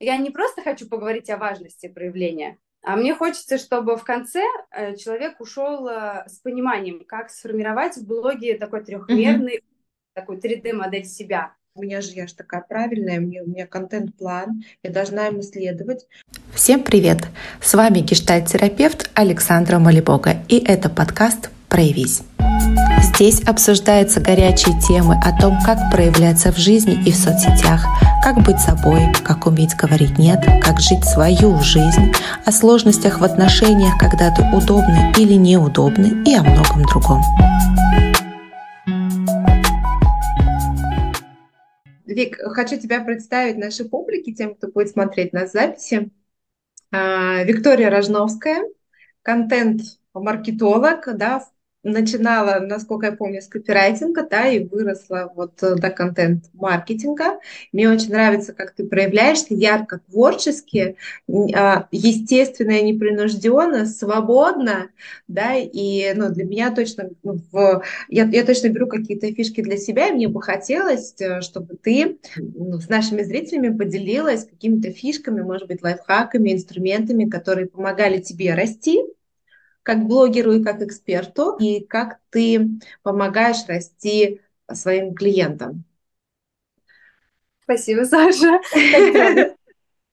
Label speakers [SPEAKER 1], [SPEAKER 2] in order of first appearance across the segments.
[SPEAKER 1] я не просто хочу поговорить о важности проявления, а мне хочется, чтобы в конце э, человек ушел э, с пониманием, как сформировать в блоге такой трехмерный, mm-hmm. такой 3D-модель себя.
[SPEAKER 2] У меня же я же такая правильная, у меня, у меня контент-план, я должна ему следовать.
[SPEAKER 3] Всем привет! С вами гештальт-терапевт Александра Малибога, и это подкаст «Проявись». Здесь обсуждаются горячие темы о том, как проявляться в жизни и в соцсетях, как быть собой, как уметь говорить «нет», как жить свою жизнь, о сложностях в отношениях, когда ты удобный или неудобный и о многом другом.
[SPEAKER 2] Вик, хочу тебя представить нашей публике, тем, кто будет смотреть нас записи. А, Виктория Рожновская, контент-маркетолог, да, начинала, насколько я помню, с копирайтинга, да, и выросла вот до контент-маркетинга. Мне очень нравится, как ты проявляешься ярко, творчески, а, естественно и непринужденно, свободно, да, и, ну, для меня точно, ну, в, я, я точно беру какие-то фишки для себя, и мне бы хотелось, э, чтобы ты ну, с нашими зрителями поделилась какими-то фишками, может быть, лайфхаками, инструментами, которые помогали тебе расти, как блогеру и как эксперту, и как ты помогаешь расти своим клиентам.
[SPEAKER 1] Спасибо, Саша.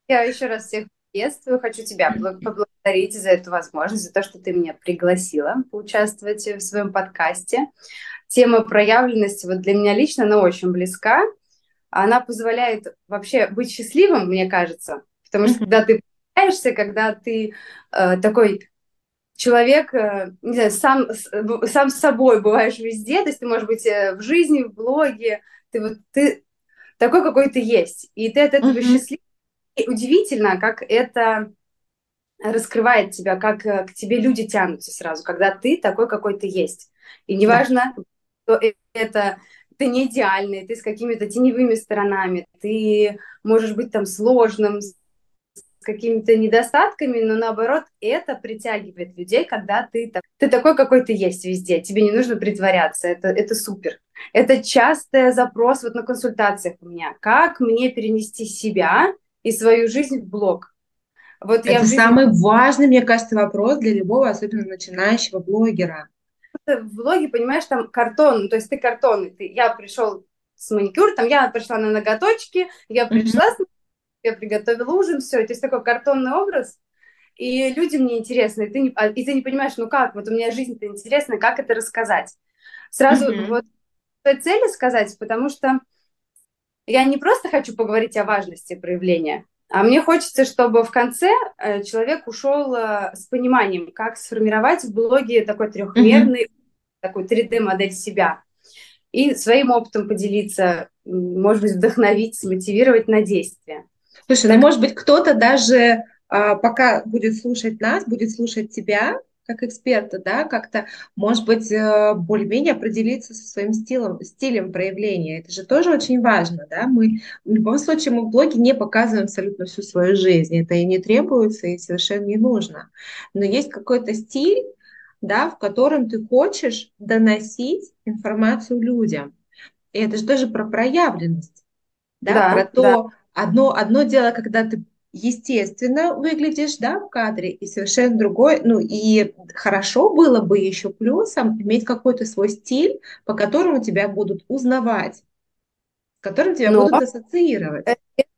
[SPEAKER 1] Я еще раз всех приветствую. Хочу тебя поблагодарить за эту возможность, за то, что ты меня пригласила поучаствовать в своем подкасте. Тема проявленности вот для меня лично, она очень близка. Она позволяет вообще быть счастливым, мне кажется. Потому что когда ты проявляешься, когда ты э, такой человек, э, не знаю, сам, сам с собой бываешь везде, то есть ты можешь быть э, в жизни, в блоге, ты вот ты такой, какой ты есть, и ты от этого uh-huh. счастлив. И удивительно, как это раскрывает тебя, как э, к тебе люди тянутся сразу, когда ты такой, какой ты есть. И неважно, что это ты не идеальный, ты с какими-то теневыми сторонами, ты можешь быть там сложным, с какими-то недостатками, но наоборот это притягивает людей, когда ты, ты такой, какой ты есть везде, тебе не нужно притворяться, это, это супер. Это частый запрос вот на консультациях у меня. Как мне перенести себя и свою жизнь в блог?
[SPEAKER 2] Вот это я жизни... самый важный, мне кажется, вопрос для любого, особенно начинающего блогера.
[SPEAKER 1] В блоге, понимаешь, там картон, то есть ты картонный, ты, я пришел с маникюр, там я пришла на ноготочки, я пришла mm-hmm. с я приготовила ужин, все, то есть такой картонный образ, и людям не интересно, и ты не, а, и ты не понимаешь, ну как, вот у меня жизнь-то интересна, как это рассказать. Сразу mm-hmm. вот той цели сказать, потому что я не просто хочу поговорить о важности проявления, а мне хочется, чтобы в конце э, человек ушел э, с пониманием, как сформировать в блоге такой трехмерный, mm-hmm. такой 3D-модель себя. И своим опытом поделиться, может быть, вдохновить, смотивировать на действие.
[SPEAKER 2] Слушай, ну, может быть, кто-то даже а, пока будет слушать нас, будет слушать тебя, как эксперта, да, как-то, может быть, э, более-менее определиться со своим стилем, стилем проявления. Это же тоже очень важно, да. Мы в любом случае мы в блоге не показываем абсолютно всю свою жизнь. Это и не требуется, и совершенно не нужно. Но есть какой-то стиль, да, в котором ты хочешь доносить информацию людям. И это же тоже про проявленность, да, да про то, да Одно, одно дело, когда ты естественно выглядишь, да, в кадре, и совершенно другой, ну, и хорошо было бы еще плюсом иметь какой-то свой стиль, по которому тебя будут узнавать, с которым тебя Но будут ассоциировать.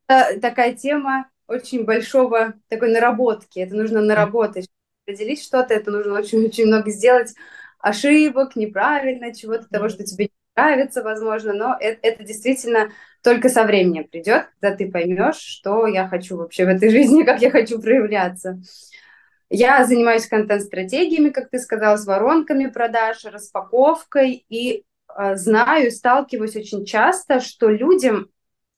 [SPEAKER 1] Это такая тема очень большого такой наработки, это нужно наработать, определить что-то, это нужно очень-очень много сделать ошибок, неправильно, чего-то того, что тебе не нравится, возможно, но это, это действительно только со временем придет, когда ты поймешь, что я хочу вообще в этой жизни, как я хочу проявляться. Я занимаюсь контент-стратегиями, как ты сказала, с воронками продаж, распаковкой, и э, знаю, сталкиваюсь очень часто, что людям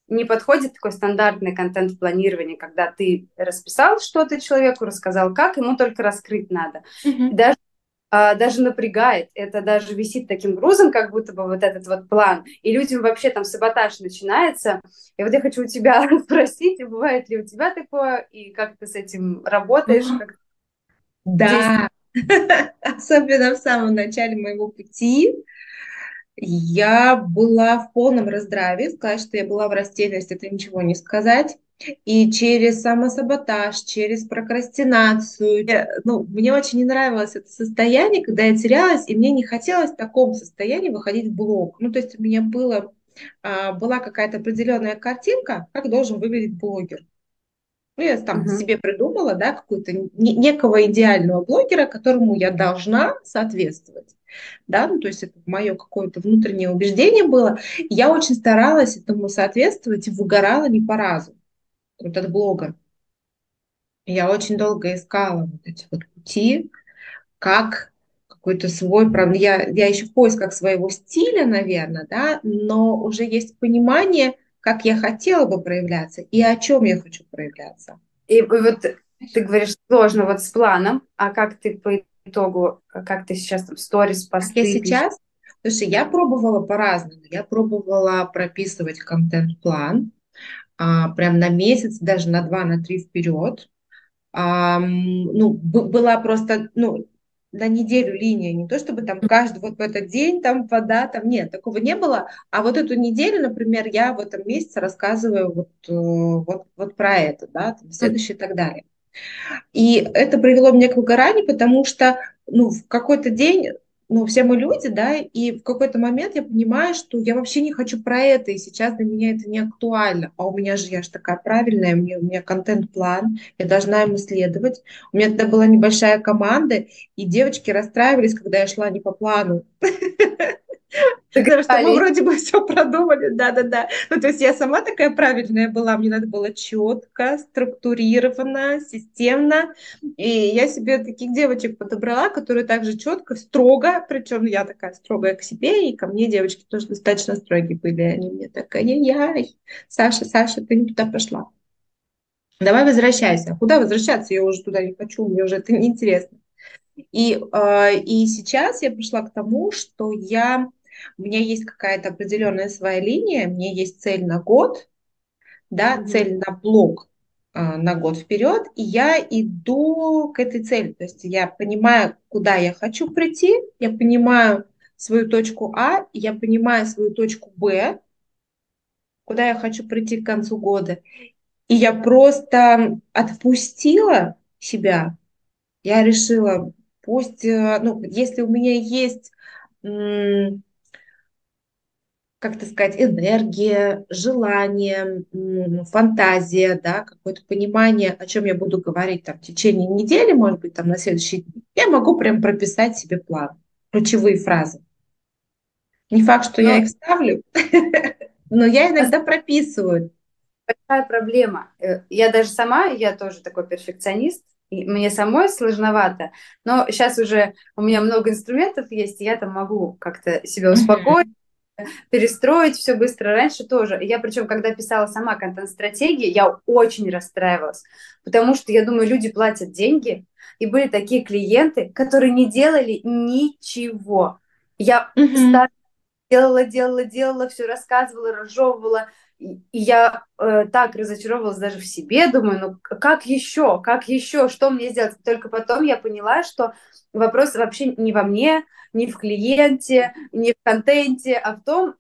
[SPEAKER 1] не подходит такой стандартный контент планирования, когда ты расписал что-то человеку, рассказал как, ему только раскрыть надо. Mm-hmm. Даже даже напрягает, это даже висит таким грузом, как будто бы вот этот вот план, и людям вообще там саботаж начинается. И вот я хочу у тебя спросить, бывает ли у тебя такое, и как ты с этим работаешь? Как...
[SPEAKER 2] Да, особенно в самом начале моего пути, я была в полном раздраве. Сказать, что я была в растерянности, это ничего не сказать. И через самосаботаж, через прокрастинацию. Ну, мне очень не нравилось это состояние, когда я терялась, и мне не хотелось в таком состоянии выходить в блог. Ну, то есть у меня было, а, была какая-то определенная картинка, как должен выглядеть блогер. Ну, я там uh-huh. себе придумала, да, какую-то некого идеального блогера, которому я должна соответствовать. Да, ну, то есть это мое какое-то внутреннее убеждение было. Я очень старалась этому соответствовать и выгорала не по разу вот от блога. Я очень долго искала вот эти вот пути, как какой-то свой, правда, я, я еще в поисках своего стиля, наверное, да, но уже есть понимание, как я хотела бы проявляться и о чем я хочу проявляться.
[SPEAKER 1] И вот ты говоришь сложно вот с планом, а как ты по итогу, как ты сейчас там сторис, посты?
[SPEAKER 2] Как я сейчас? Слушай, я пробовала по-разному. Я пробовала прописывать контент-план а, прям на месяц, даже на два, на три вперед. А, ну, была просто, ну, на неделю линия, не то чтобы там каждый вот в этот день там вода, там нет, такого не было, а вот эту неделю, например, я в этом месяце рассказываю вот, э, вот, вот про это, да, там, следующее и так далее. И это привело меня к выгоранию, потому что ну, в какой-то день ну, все мы люди, да, и в какой-то момент я понимаю, что я вообще не хочу про это, и сейчас для меня это не актуально. А у меня же, я же такая правильная, меня, у меня контент-план, я должна ему следовать. У меня тогда была небольшая команда, и девочки расстраивались, когда я шла не по плану. Потому что мы вроде бы все продумали, да-да-да. Ну, то есть я сама такая правильная была, мне надо было четко, структурированно, системно. И я себе таких девочек подобрала, которые также четко, строго, причем я такая строгая к себе, и ко мне девочки тоже достаточно строгие были. Они мне так, ай-яй, Саша, Саша, ты не туда пошла. Давай возвращайся. Куда возвращаться? Я уже туда не хочу, мне уже это неинтересно. И, э, и сейчас я пришла к тому, что я у меня есть какая-то определенная своя линия, у меня есть цель на год, да, mm-hmm. цель на блок а, на год вперед, и я иду к этой цели. То есть я понимаю, куда я хочу прийти, я понимаю свою точку А, я понимаю свою точку Б, куда я хочу прийти к концу года. И я просто отпустила себя. Я решила, пусть, э, ну, если у меня есть как то сказать, энергия, желание, фантазия, да, какое-то понимание, о чем я буду говорить там в течение недели, может быть, там на следующий день, я могу прям прописать себе план, ключевые фразы. Не факт, что но... я их ставлю, но я иногда прописываю.
[SPEAKER 1] Большая проблема. Э, я даже сама, я тоже такой перфекционист, мне самой сложновато, но сейчас уже у меня много инструментов есть, и я там могу как-то себя успокоить, перестроить все быстро. Раньше тоже. Я причем, когда писала сама контент-стратегии, я очень расстраивалась, потому что, я думаю, люди платят деньги, и были такие клиенты, которые не делали ничего. Я mm-hmm. делала, делала, делала, все рассказывала, разжевывала, и я э, так разочаровалась даже в себе, думаю, ну как еще, как еще, что мне сделать? Только потом я поняла, что вопрос вообще не во мне, не в клиенте, не в контенте, а в том,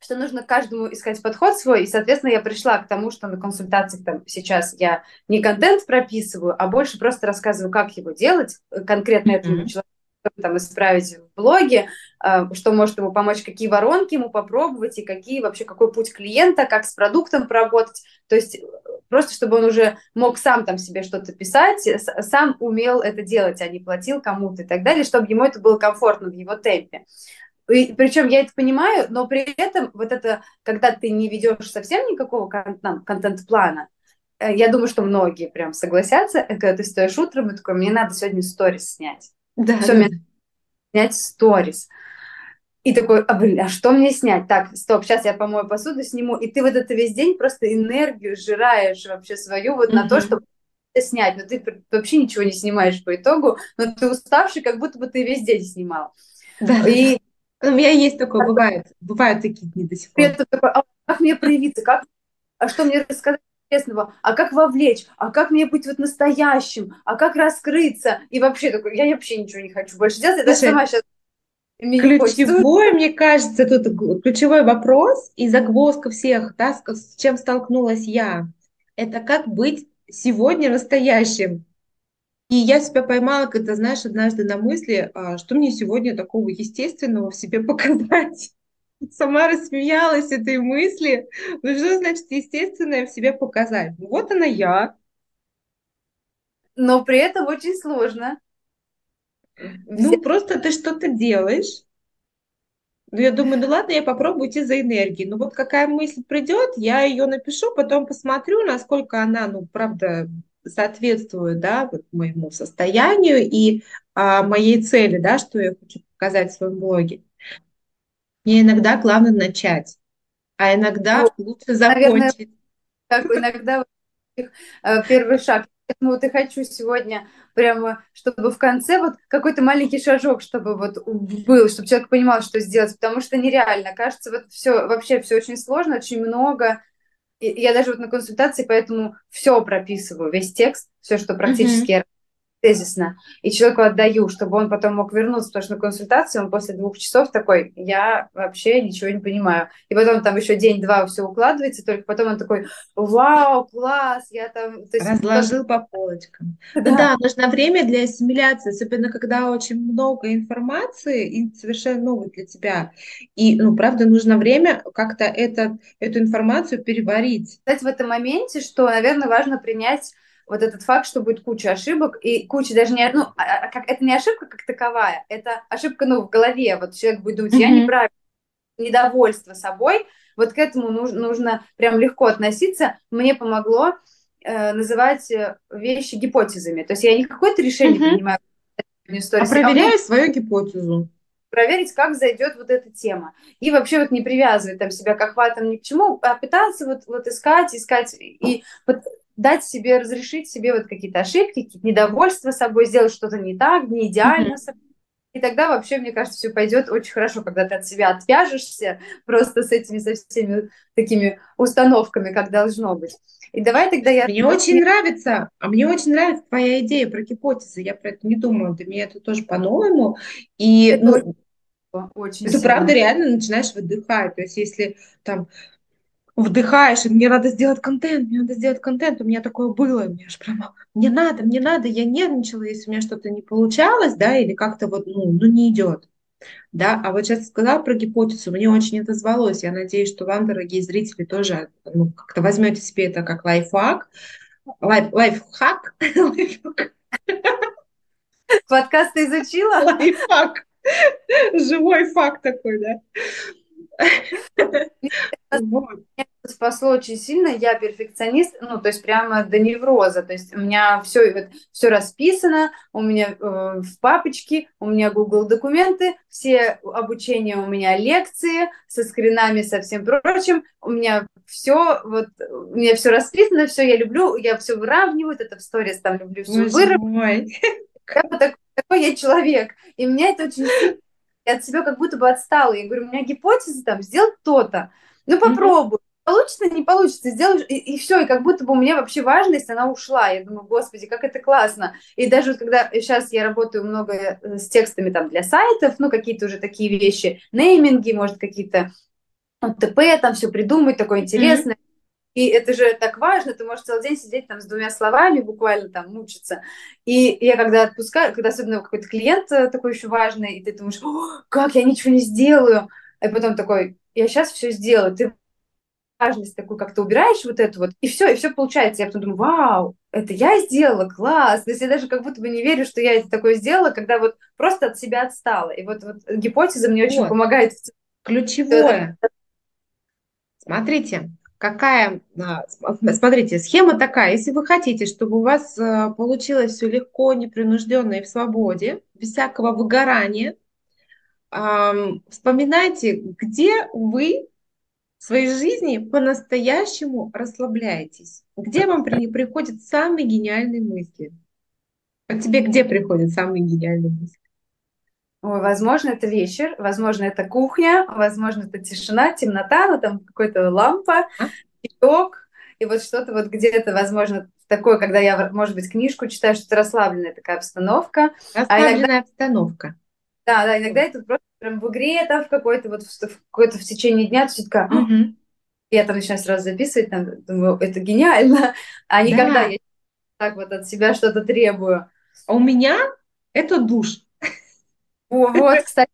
[SPEAKER 1] что нужно каждому искать подход свой, и, соответственно, я пришла к тому, что на консультациях там сейчас я не контент прописываю, а больше просто рассказываю, как его делать конкретно mm-hmm. этому человеку, там исправить в блоге, а, что может ему помочь, какие воронки ему попробовать и какие вообще какой путь клиента, как с продуктом поработать. То есть просто чтобы он уже мог сам там себе что-то писать, сам умел это делать, а не платил кому-то и так далее, чтобы ему это было комфортно в его темпе. И, причем я это понимаю, но при этом вот это, когда ты не ведешь совсем никакого кон- контент-плана, э, я думаю, что многие прям согласятся, когда ты стоишь утром и такой, мне надо сегодня сторис снять. Да. Все, мне снять сторис. И такой, а, блин, а что мне снять? Так, стоп, сейчас я помою посуду, сниму. И ты вот это весь день просто энергию сжираешь вообще свою вот mm-hmm. на то, чтобы снять. Но ты вообще ничего не снимаешь по итогу, но ты уставший, как будто бы ты весь день снимал.
[SPEAKER 2] Да. И... У меня есть такое, бывает. Бывают такие дни до сих пор.
[SPEAKER 1] Это такой, а как мне проявиться? Как, а что мне рассказать? Интересного, а как вовлечь, а как мне быть вот настоящим, а как раскрыться, и вообще такой, я вообще ничего не хочу больше делать, я даже сама сейчас
[SPEAKER 2] Ключевой, мне кажется, тут ключевой вопрос и загвоздка всех, да, с чем столкнулась я. это как быть сегодня настоящим. И я себя поймала, когда, знаешь, однажды на мысли, а, что мне сегодня такого естественного в себе показать. Сама рассмеялась этой мысли. Ну что значит естественное в себе показать? Ну вот она я.
[SPEAKER 1] Но при этом очень сложно.
[SPEAKER 2] Ну, просто ты что-то делаешь, ну, я думаю, ну ладно, я попробую идти за энергией. Но вот какая мысль придет, я ее напишу, потом посмотрю, насколько она, ну, правда, соответствует, да, вот моему состоянию и а, моей цели, да, что я хочу показать в своем блоге. Мне иногда главное начать, а иногда ну, лучше закончить.
[SPEAKER 1] Наверное, как иногда э, первый шаг ну вот и хочу сегодня прямо, чтобы в конце вот какой-то маленький шажок, чтобы вот был, чтобы человек понимал, что сделать, потому что нереально. Кажется, вот все, вообще все очень сложно, очень много. И я даже вот на консультации поэтому все прописываю, весь текст, все, что практически mm-hmm тезисно, и человеку отдаю, чтобы он потом мог вернуться, потому что на консультации он после двух часов такой, я вообще ничего не понимаю. И потом там еще день-два все укладывается, только потом он такой, вау, класс, я там...
[SPEAKER 2] То есть, Разложил по полочкам. Да. да, нужно время для ассимиляции, особенно когда очень много информации и совершенно новой для тебя. И, ну, правда, нужно время как-то это, эту информацию переварить.
[SPEAKER 1] Кстати, в этом моменте, что, наверное, важно принять вот этот факт, что будет куча ошибок, и куча даже не, ну, а, как, это не ошибка как таковая, это ошибка, ну, в голове, вот человек будет думать, я неправильно, недовольство собой, вот к этому нужно, нужно прям легко относиться. Мне помогло э, называть э, вещи гипотезами, то есть я не какое-то решение mm-hmm. принимаю,
[SPEAKER 2] а проверяю а свою гипотезу
[SPEAKER 1] проверить, как зайдет вот эта тема. И вообще вот не привязывать там себя к охватам ни к чему, а пытаться вот, вот искать, искать и дать себе, разрешить себе вот какие-то ошибки, какие-то недовольства собой, сделать что-то не так, не идеально. Mm-hmm. И тогда вообще, мне кажется, все пойдет очень хорошо, когда ты от себя отвяжешься просто с этими, со всеми такими установками, как должно быть. И давай тогда я...
[SPEAKER 2] Мне очень нравится, а мне очень нравится твоя идея про гипотезы. Я про это не думала, для меня это тоже по-новому. И это ну, очень это правда реально начинаешь выдыхать. То есть если там вдыхаешь, и мне надо сделать контент, мне надо сделать контент, у меня такое было, мне аж прямо, мне надо, мне надо, я нервничала, если у меня что-то не получалось, да, или как-то вот, ну, ну не идет. Да, а вот сейчас сказала про гипотезу, мне очень отозвалось. Я надеюсь, что вам, дорогие зрители, тоже ну, как-то возьмете себе это как лайфхак. Лайф, лайфхак.
[SPEAKER 1] Подкаст ты изучила?
[SPEAKER 2] Лайфхак. Живой факт такой, да.
[SPEAKER 1] Вот. спасло очень сильно. Я перфекционист, ну, то есть прямо до невроза. То есть у меня все, вот, все расписано, у меня э, в папочке, у меня Google документы, все обучения у меня лекции со скринами, со всем прочим. У меня все, вот, у меня все расписано, все я люблю, я все выравниваю, это в сторис там люблю все выравнивать. Я вот такой, такой я человек. И меня это очень я от себя как будто бы отстала. Я говорю, у меня гипотеза там, сделать то-то. Ну, попробуй. Mm-hmm. Получится, не получится, сделаешь, и, и все, и как будто бы у меня вообще важность, она ушла. Я думаю, господи, как это классно. И даже вот когда сейчас я работаю много э, с текстами там для сайтов, ну, какие-то уже такие вещи, нейминги, может, какие-то ТП, там все придумать, такое интересное. Mm-hmm. И это же так важно, ты можешь целый день сидеть там с двумя словами, буквально там мучиться. И я когда отпускаю, когда особенно какой-то клиент э, такой еще важный, и ты думаешь, как я ничего не сделаю, и потом такой, я сейчас все сделаю, ты важность такую как-то убираешь вот эту вот, и все, и все получается. Я потом думаю, вау, это я сделала, класс. То есть я даже как будто бы не верю, что я это такое сделала, когда вот просто от себя отстала. И вот, вот гипотеза мне очень вот. помогает.
[SPEAKER 2] Ключевое. Смотрите, какая, а, смотрите, схема такая, если вы хотите, чтобы у вас а, получилось все легко, непринужденно и в свободе, без всякого выгорания, вспоминайте, где вы в своей жизни по-настоящему расслабляетесь, где вам при, приходят самые гениальные мысли. А тебе где приходят самые гениальные мысли?
[SPEAKER 1] Ой, возможно, это вечер, возможно, это кухня, возможно, это тишина, темнота, ну там какая-то лампа, песок, и вот что-то вот где-то, возможно, такое, когда я, может быть, книжку читаю, что-то расслабленная такая обстановка.
[SPEAKER 2] Расслабленная а иногда... обстановка.
[SPEAKER 1] Да, да, иногда это просто прям в игре, там, в какой-то вот в, в какой-то в течение дня, ты такая, угу. Я там начинаю сразу записывать, там, думаю, это гениально, а не
[SPEAKER 2] Да.
[SPEAKER 1] когда я так вот от себя что-то требую.
[SPEAKER 2] А у меня это душ.
[SPEAKER 1] Вот, кстати,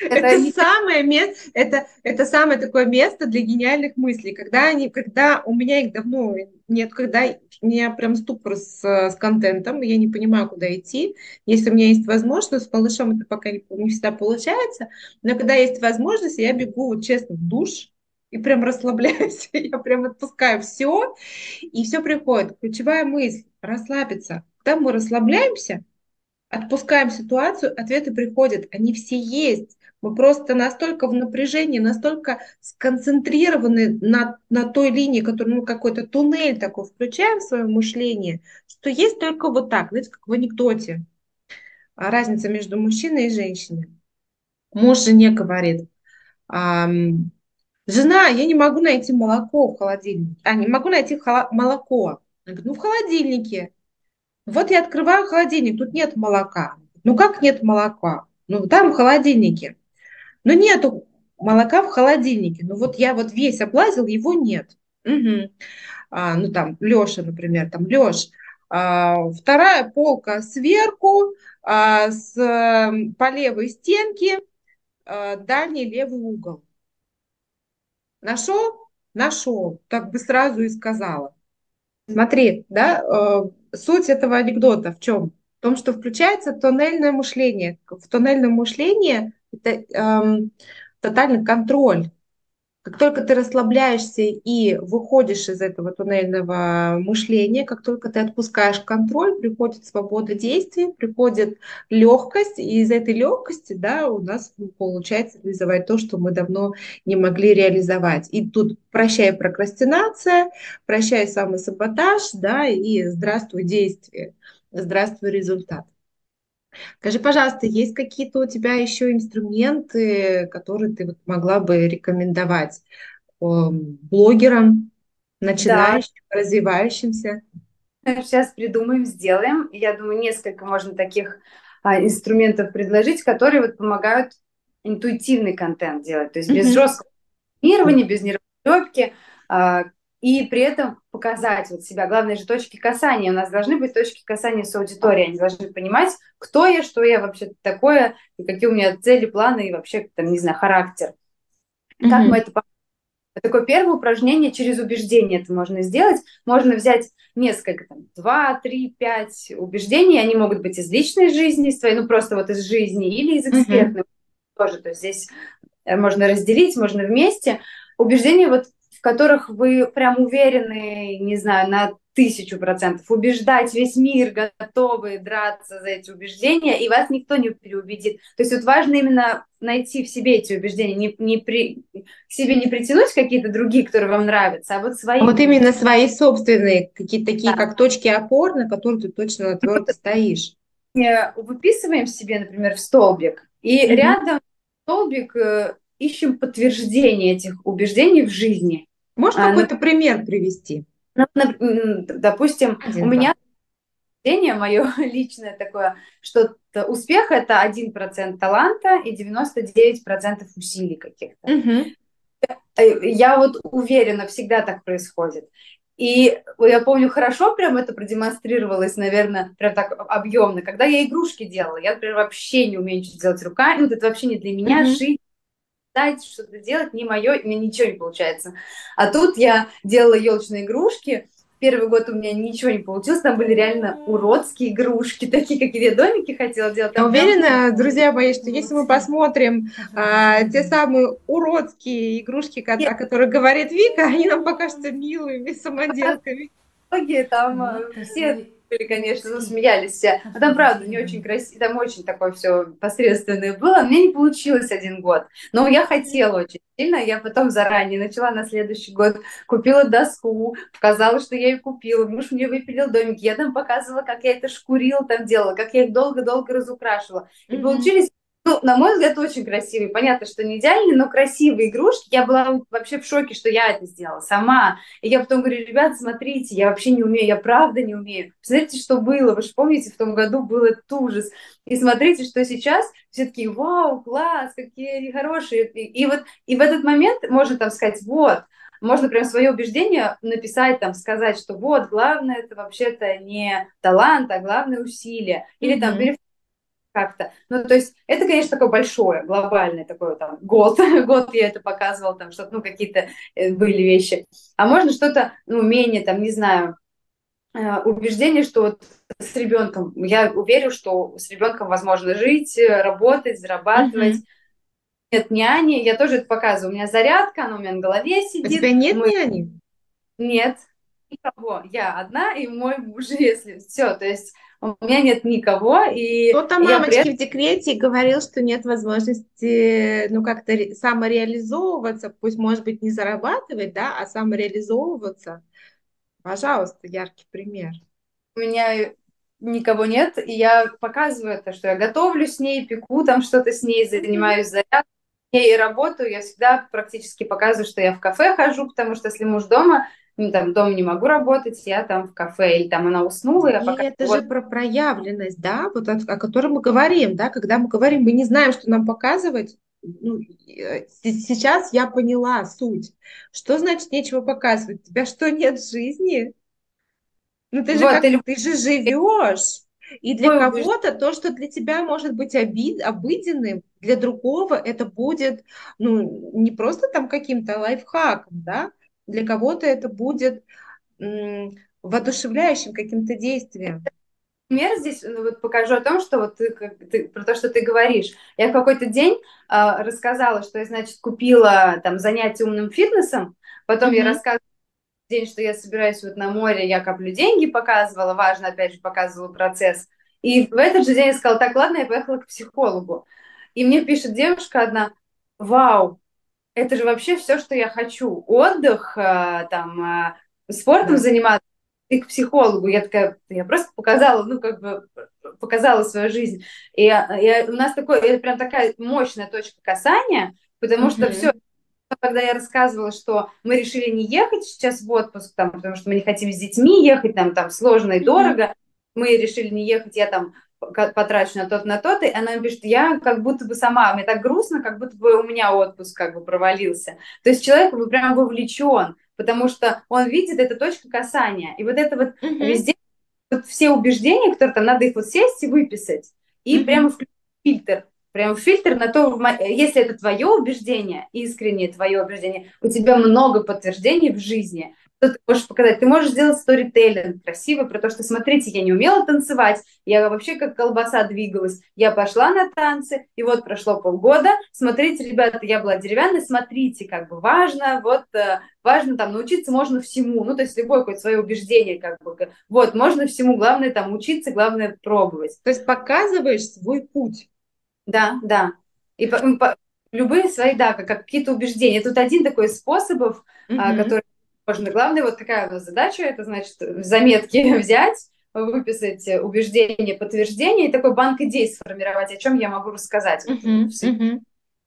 [SPEAKER 1] это
[SPEAKER 2] Это самое место, это, это самое такое место для гениальных мыслей. Когда они, когда у меня их давно нет, когда у меня прям ступор с, с контентом, я не понимаю, куда идти. Если у меня есть возможность, с малышом это пока не, не всегда получается, но когда есть возможность, я бегу, вот честно, в душ и прям расслабляюсь. Я прям отпускаю все, и все приходит. Ключевая мысль – расслабиться. Когда мы расслабляемся, отпускаем ситуацию, ответы приходят, они все есть. Мы просто настолько в напряжении, настолько сконцентрированы на, на той линии, которую, ну, какой-то туннель такой включаем в свое мышление, что есть только вот так, знаете, как в анекдоте. А Разница между мужчиной и женщиной. Муж жене говорит, жена, я не могу найти молоко в холодильнике. А, не могу найти холо- молоко. Она говорит, ну в холодильнике. Вот я открываю холодильник, тут нет молока. Ну как нет молока? Ну там в холодильнике. Ну нету молока в холодильнике. Ну вот я вот весь облазил, его нет. Мгм. А, ну там Леша, например, там Леш. А, вторая полка сверху, а, с, э, по левой стенке, а, дальний левый угол. Нашел? Нашел. Так бы сразу и сказала. Смотри, да, э, суть этого анекдота в чем? В том, что включается тоннельное мышление. В тоннельном мышлении это эм, тотальный контроль. Как только ты расслабляешься и выходишь из этого туннельного мышления, как только ты отпускаешь контроль, приходит свобода действий, приходит легкость, и из этой легкости, да, у нас получается реализовать то, что мы давно не могли реализовать. И тут прощай прокрастинация, прощай самосаботаж, да, и здравствуй действие, здравствуй результат. Скажи, пожалуйста, есть какие-то у тебя еще инструменты, которые ты вот могла бы рекомендовать эм, блогерам, начинающим, развивающимся?
[SPEAKER 1] Сейчас придумаем, сделаем. Я думаю, несколько можно таких а, инструментов предложить, которые вот помогают интуитивный контент делать, то есть без жесткого планирования, без нервотрепки, а, и при этом показать вот себя. Главное же точки касания. У нас должны быть точки касания с аудиторией. Они должны понимать, кто я, что я вообще такое, и какие у меня цели, планы и вообще, там, не знаю, характер. Как
[SPEAKER 2] Мгм.
[SPEAKER 1] мы это Такое первое упражнение через убеждение это можно сделать. Можно взять несколько, там, два, три, пять убеждений. Они могут быть из личной жизни, из твоей, ну просто вот из жизни, или из экспертной тоже. То есть здесь э, можно разделить, можно вместе. Убеждения, вот, в которых вы прям уверены, не знаю, на тысячу процентов, убеждать весь мир, готовы драться за эти убеждения, и вас никто не переубедит. То есть вот важно именно найти в себе эти убеждения, не, не при, к себе не притянуть какие-то другие, которые вам нравятся, а вот свои.
[SPEAKER 2] Вот именно свои собственные, какие-то такие,
[SPEAKER 1] Да.
[SPEAKER 2] как точки опор, на которые ты точно твердо стоишь.
[SPEAKER 1] э, выписываем себе, например, в столбик, и
[SPEAKER 2] Мгм.
[SPEAKER 1] рядом столбик э, ищем подтверждение этих убеждений в жизни.
[SPEAKER 2] Можешь
[SPEAKER 1] А, ну-
[SPEAKER 2] какой-то пример привести?
[SPEAKER 1] Ну, Допустим,
[SPEAKER 2] Один,
[SPEAKER 1] у меня убеждение мое личное такое, что успех это 1% таланта и 99% усилий каких-то. Э, Я вот уверена, всегда так происходит. И я помню, хорошо прям это продемонстрировалось, наверное, прям так объемно, когда я игрушки делала. Я, например, вообще не умею ничего делать руками, ну, это вообще не для меня,
[SPEAKER 2] Мгм.
[SPEAKER 1] шить, дать что-то делать, не мое, у меня ничего не получается. А тут я делала елочные игрушки, Первый год у меня ничего не получилось, там были реально уродские игрушки, такие, какие я домики хотела делать.
[SPEAKER 2] Я уверена, друзья мои, что если мы посмотрим а, те самые уродские игрушки, ко- о которых говорит Вика, они нам покажутся милыми самоделками.
[SPEAKER 1] Многие там э, все были, конечно, ну, смеялись все. А там, правда, не очень красиво, там очень такое все посредственное было. Мне не получилось один год. Но я хотела очень сильно. Я потом заранее начала на следующий год. Купила доску, показала, что я ее купила. Муж мне выпилил домик. Я там показывала, как я это шкурила, там делала, как я их долго-долго разукрашивала. И
[SPEAKER 2] Мгм.
[SPEAKER 1] получились ну, на мой взгляд, очень красивые. Понятно, что не идеальные, но красивые игрушки. Я была вообще в шоке, что я это сделала сама. И я потом говорю, ребят, смотрите, я вообще не умею, я правда не умею. Посмотрите, что было. Вы же помните, в том году был этот ужас. И смотрите, что сейчас все такие, вау, класс, какие они хорошие. И, и вот и в этот момент можно там сказать, вот, можно прям свое убеждение написать, там, сказать, что вот, главное это вообще-то не талант, а главное усилие. Или mm-hmm. там как-то. Ну, то есть это, конечно, такое большое, глобальное такое там год, год я это показывала, там что-то, ну, какие-то э, были вещи. А можно что-то, ну, менее, там, не знаю, э, убеждение, что вот с ребенком, я уверю, что с ребенком возможно жить, работать, зарабатывать. Mm-hmm. Нет няни, я тоже это показываю. У меня зарядка, она у меня на голове сидит. У
[SPEAKER 2] тебя нет Мы... няни?
[SPEAKER 1] Нет, никого. Я одна и мой муж, если все. То есть у меня нет никого. И
[SPEAKER 2] Кто-то мамочки при... в декрете говорил, что нет возможности, ну, как-то самореализовываться, пусть, может быть, не зарабатывать, да, а самореализовываться. Пожалуйста, яркий пример.
[SPEAKER 1] У меня никого нет, и я показываю это, что я готовлю с ней, пеку там что-то с ней, занимаюсь зарядкой и работаю, я всегда практически показываю, что я в кафе хожу, потому что если муж дома, ну, там, дома не могу работать, я там в кафе, или там она уснула.
[SPEAKER 2] Я и пока... это вот... же про проявленность, да, вот о, о которой мы говорим, да, когда мы говорим, мы не знаем, что нам показывать, ну, э, сейчас я поняла суть. Что значит нечего показывать? У тебя что, нет жизни? Ну, ты же, вот, как, ты... ты же живешь. И для кого-то то, что для тебя может быть обид, обыденным, для другого это будет, ну, не просто там каким-то лайфхаком, да, для кого-то это будет воодушевляющим каким-то действием.
[SPEAKER 1] Пример здесь ну, вот покажу о том, что вот ты, как, ты про то, что ты говоришь. Я в какой-то день э, рассказала, что я, значит, купила там занятие умным фитнесом, потом mm-hmm. я рассказывала день, что я собираюсь вот на море, я коплю деньги, показывала, важно, опять же, показывала процесс. И в этот же день я сказала, так, ладно, я поехала к психологу. И мне пишет девушка одна, вау, это же вообще все, что я хочу. Отдых, э, там, э, спортом заниматься, и к психологу. Я такая, я просто показала, ну, как бы, показала свою жизнь. И, и у нас такой, это прям такая мощная точка касания, потому mm-hmm. что все, когда я рассказывала, что мы решили не ехать сейчас в отпуск, там, потому что мы не хотим с детьми ехать, там, там сложно и дорого, mm-hmm. мы решили не ехать, я там потрачу на тот, на тот, и она пишет, я как будто бы сама, мне так грустно, как будто бы у меня отпуск как бы провалился. То есть человек бы прям вовлечен, потому что он видит эту точку касания. И вот это вот mm-hmm. везде, вот все убеждения, которые там надо их вот сесть и выписать, и mm-hmm. прямо включить фильтр. Прям фильтр на то, если это твое убеждение, искреннее твое убеждение, у тебя много подтверждений в жизни, что ты можешь показать. Ты можешь сделать сторителлинг красивый про то, что, смотрите, я не умела танцевать, я вообще как колбаса двигалась. Я пошла на танцы, и вот прошло полгода. Смотрите, ребята, я была деревянной, смотрите, как бы важно, вот э, важно там научиться можно всему. Ну, то есть любое какое-то свое убеждение, как бы, вот, можно всему, главное там учиться, главное пробовать.
[SPEAKER 2] То есть показываешь свой путь.
[SPEAKER 1] Да, да. И по, по, любые свои, да, как, какие-то убеждения. Тут один такой способов, mm-hmm. а, который можно. Главное, вот какая у нас задача, это значит заметки взять, выписать убеждения, подтверждения и такой банк идей сформировать, о чем я могу рассказать. Uh-huh, uh-huh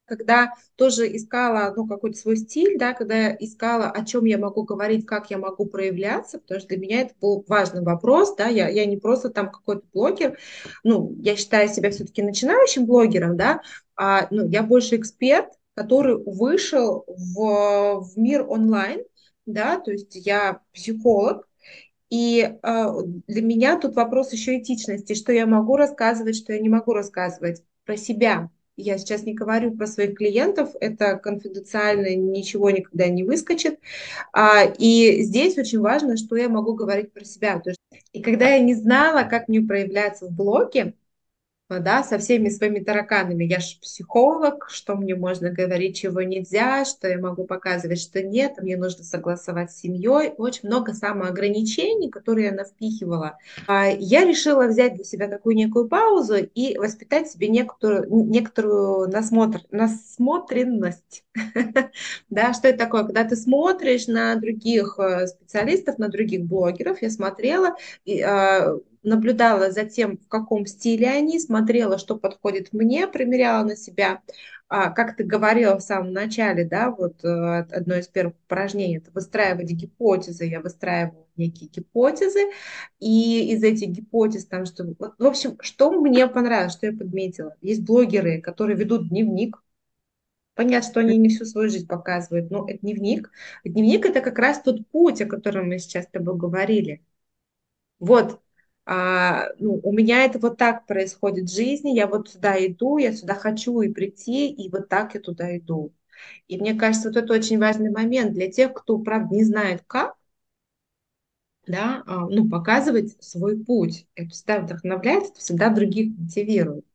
[SPEAKER 2] когда тоже искала ну, какой-то свой стиль, да, когда я искала, о чем я могу говорить, как я могу проявляться, потому что для меня это был важный вопрос, да, я, я не просто там какой-то блогер, ну, я считаю себя все-таки начинающим блогером, да, а, ну, я больше эксперт, который вышел в, в мир онлайн, да, то есть я психолог, и э, для меня тут вопрос еще этичности, что я могу рассказывать, что я не могу рассказывать про себя, я сейчас не говорю про своих клиентов, это конфиденциально, ничего никогда не выскочит. А, и здесь очень важно, что я могу говорить про себя. И когда я не знала, как мне проявляться в блоге, да, со всеми своими тараканами. Я же психолог, что мне можно говорить, чего нельзя, что я могу показывать, что нет, мне нужно согласовать с семьей. Очень много самоограничений, которые я навпихивала. А, я решила взять для себя такую некую паузу и воспитать себе некоторую, некоторую насмотр, насмотренность. Да, что это такое? Когда ты смотришь на других э, специалистов, на других блогеров, я смотрела, а, наблюдала за тем, в каком стиле они, смотрела, что подходит мне, примеряла на себя. А, как ты говорила в самом начале, да, вот э, одно из первых упражнений, это выстраивать гипотезы. Я выстраиваю некие гипотезы, и из этих гипотез там, что... В общем, что мне понравилось, что я подметила. Есть блогеры, которые ведут дневник, Понятно, что они не всю свою жизнь показывают, но это дневник. Дневник – это как раз тот путь, о котором мы сейчас с тобой говорили. Вот, а, ну, у меня это вот так происходит в жизни, я вот сюда иду, я сюда хочу и прийти, и вот так я туда иду. И мне кажется, вот это очень важный момент для тех, кто, правда, не знает как, да, а, ну, показывать свой путь. Это всегда вдохновляет, это всегда других мотивирует.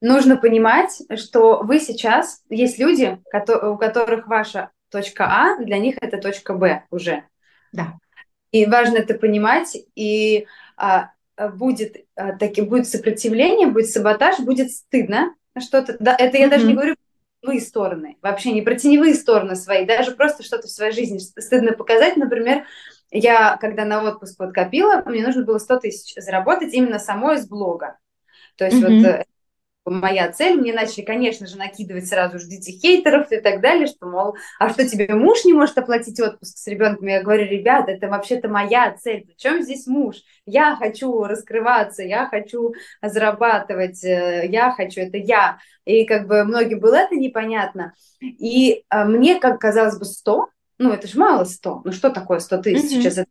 [SPEAKER 1] Нужно понимать, что вы сейчас, есть люди, у которых ваша точка А, для них это точка Б уже.
[SPEAKER 2] Да.
[SPEAKER 1] И важно это понимать, и а, будет, а, таки, будет сопротивление, будет саботаж, будет стыдно что-то. Да, это я mm-hmm. даже не говорю про теневые стороны, вообще не про теневые стороны свои, даже просто что-то в своей жизни стыдно показать. Например, я, когда на отпуск вот копила, мне нужно было 100 тысяч заработать именно самой из блога. То есть mm-hmm. вот моя цель. Мне начали, конечно же, накидывать сразу ждите хейтеров и так далее, что, мол, а что тебе муж не может оплатить отпуск с ребенком? Я говорю, ребята, это вообще-то моя цель. Причем здесь муж? Я хочу раскрываться, я хочу зарабатывать, э, я хочу, это я. И как бы многим было это непонятно. И а, мне, как казалось бы, 100, ну это же мало 100, ну что такое 100 тысяч? Mm-hmm. Сейчас это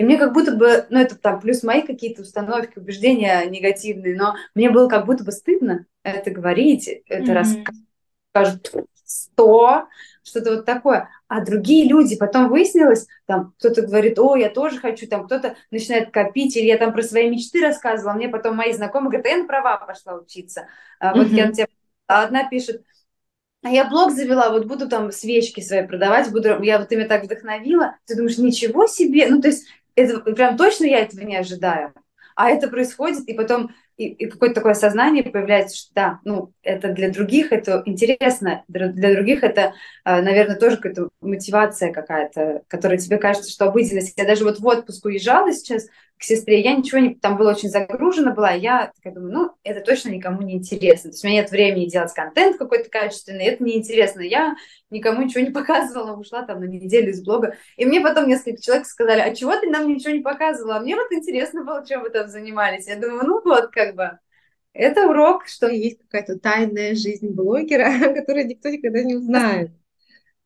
[SPEAKER 1] и мне как будто бы, ну это там плюс мои какие-то установки, убеждения негативные, но мне было как будто бы стыдно это говорить, это mm-hmm. расскажут сто, что-то вот такое. А другие люди, потом выяснилось, там кто-то говорит, о, я тоже хочу, там кто-то начинает копить, или я там про свои мечты рассказывала, мне потом мои знакомые говорят, «А я на права пошла учиться. А вот mm-hmm. я на тебя... А одна пишет, а я блог завела, вот буду там свечки свои продавать, буду, я вот меня так вдохновила. Ты думаешь, ничего себе, ну то есть это прям точно я этого не ожидаю. А это происходит, и потом и, и какое-то такое сознание появляется, что да, ну, это для других это интересно, для других это, а, наверное, тоже какая-то мотивация какая-то, которая тебе кажется, что обыденность. Я даже вот в отпуск уезжала сейчас, к сестре, я ничего не, там была очень загружена была, я такая думаю, ну, это точно никому не интересно. То есть у меня нет времени делать контент какой-то качественный, это неинтересно. Я никому ничего не показывала, ушла там на неделю из блога. И мне потом несколько человек сказали, а чего ты нам ничего не показывала? А мне вот интересно было, чем вы там занимались. Я думаю, ну вот, как бы, это урок, что
[SPEAKER 2] есть какая-то тайная жизнь блогера, которую никто никогда не узнает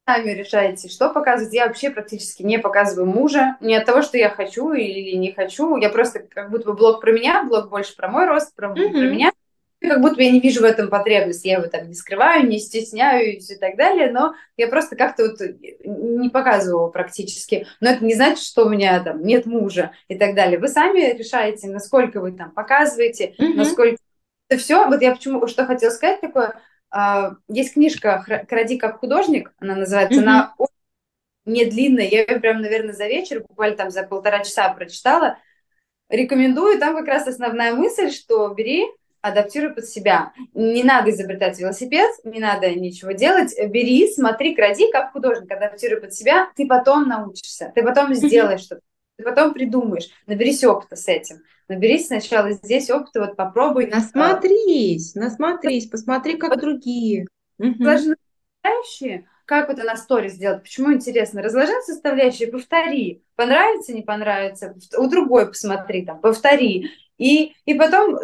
[SPEAKER 1] сами решаете, что показывать. Я вообще практически не показываю мужа. Не от того, что я хочу или не хочу. Я просто как будто бы блог про меня, блог больше про мой рост, про, mm-hmm. про меня. Как будто бы я не вижу в этом потребности. Я его там не скрываю, не стесняюсь и так далее. Но я просто как-то вот не показываю его практически. Но это не значит, что у меня там нет мужа и так далее. Вы сами решаете, насколько вы там показываете, mm-hmm. насколько... Это все. Вот я почему что хотела сказать такое есть книжка «Кради как художник», она называется, mm-hmm. она не длинная, я ее прям, наверное, за вечер, буквально там за полтора часа прочитала. Рекомендую, там как раз основная мысль, что бери, адаптируй под себя. Не надо изобретать велосипед, не надо ничего делать. Бери, смотри, кради как художник, адаптируй под себя, ты потом научишься, ты потом сделаешь что-то, ты потом придумаешь, наберись опыта с этим наберись сначала здесь опыта, вот попробуй.
[SPEAKER 2] Насмотрись, насмотрись, посмотри, как вот другие.
[SPEAKER 1] Разложи составляющие, как это на сторе сделать, почему интересно. Разложи составляющие, повтори. Понравится, не понравится, у другой посмотри, там, повтори. И, и потом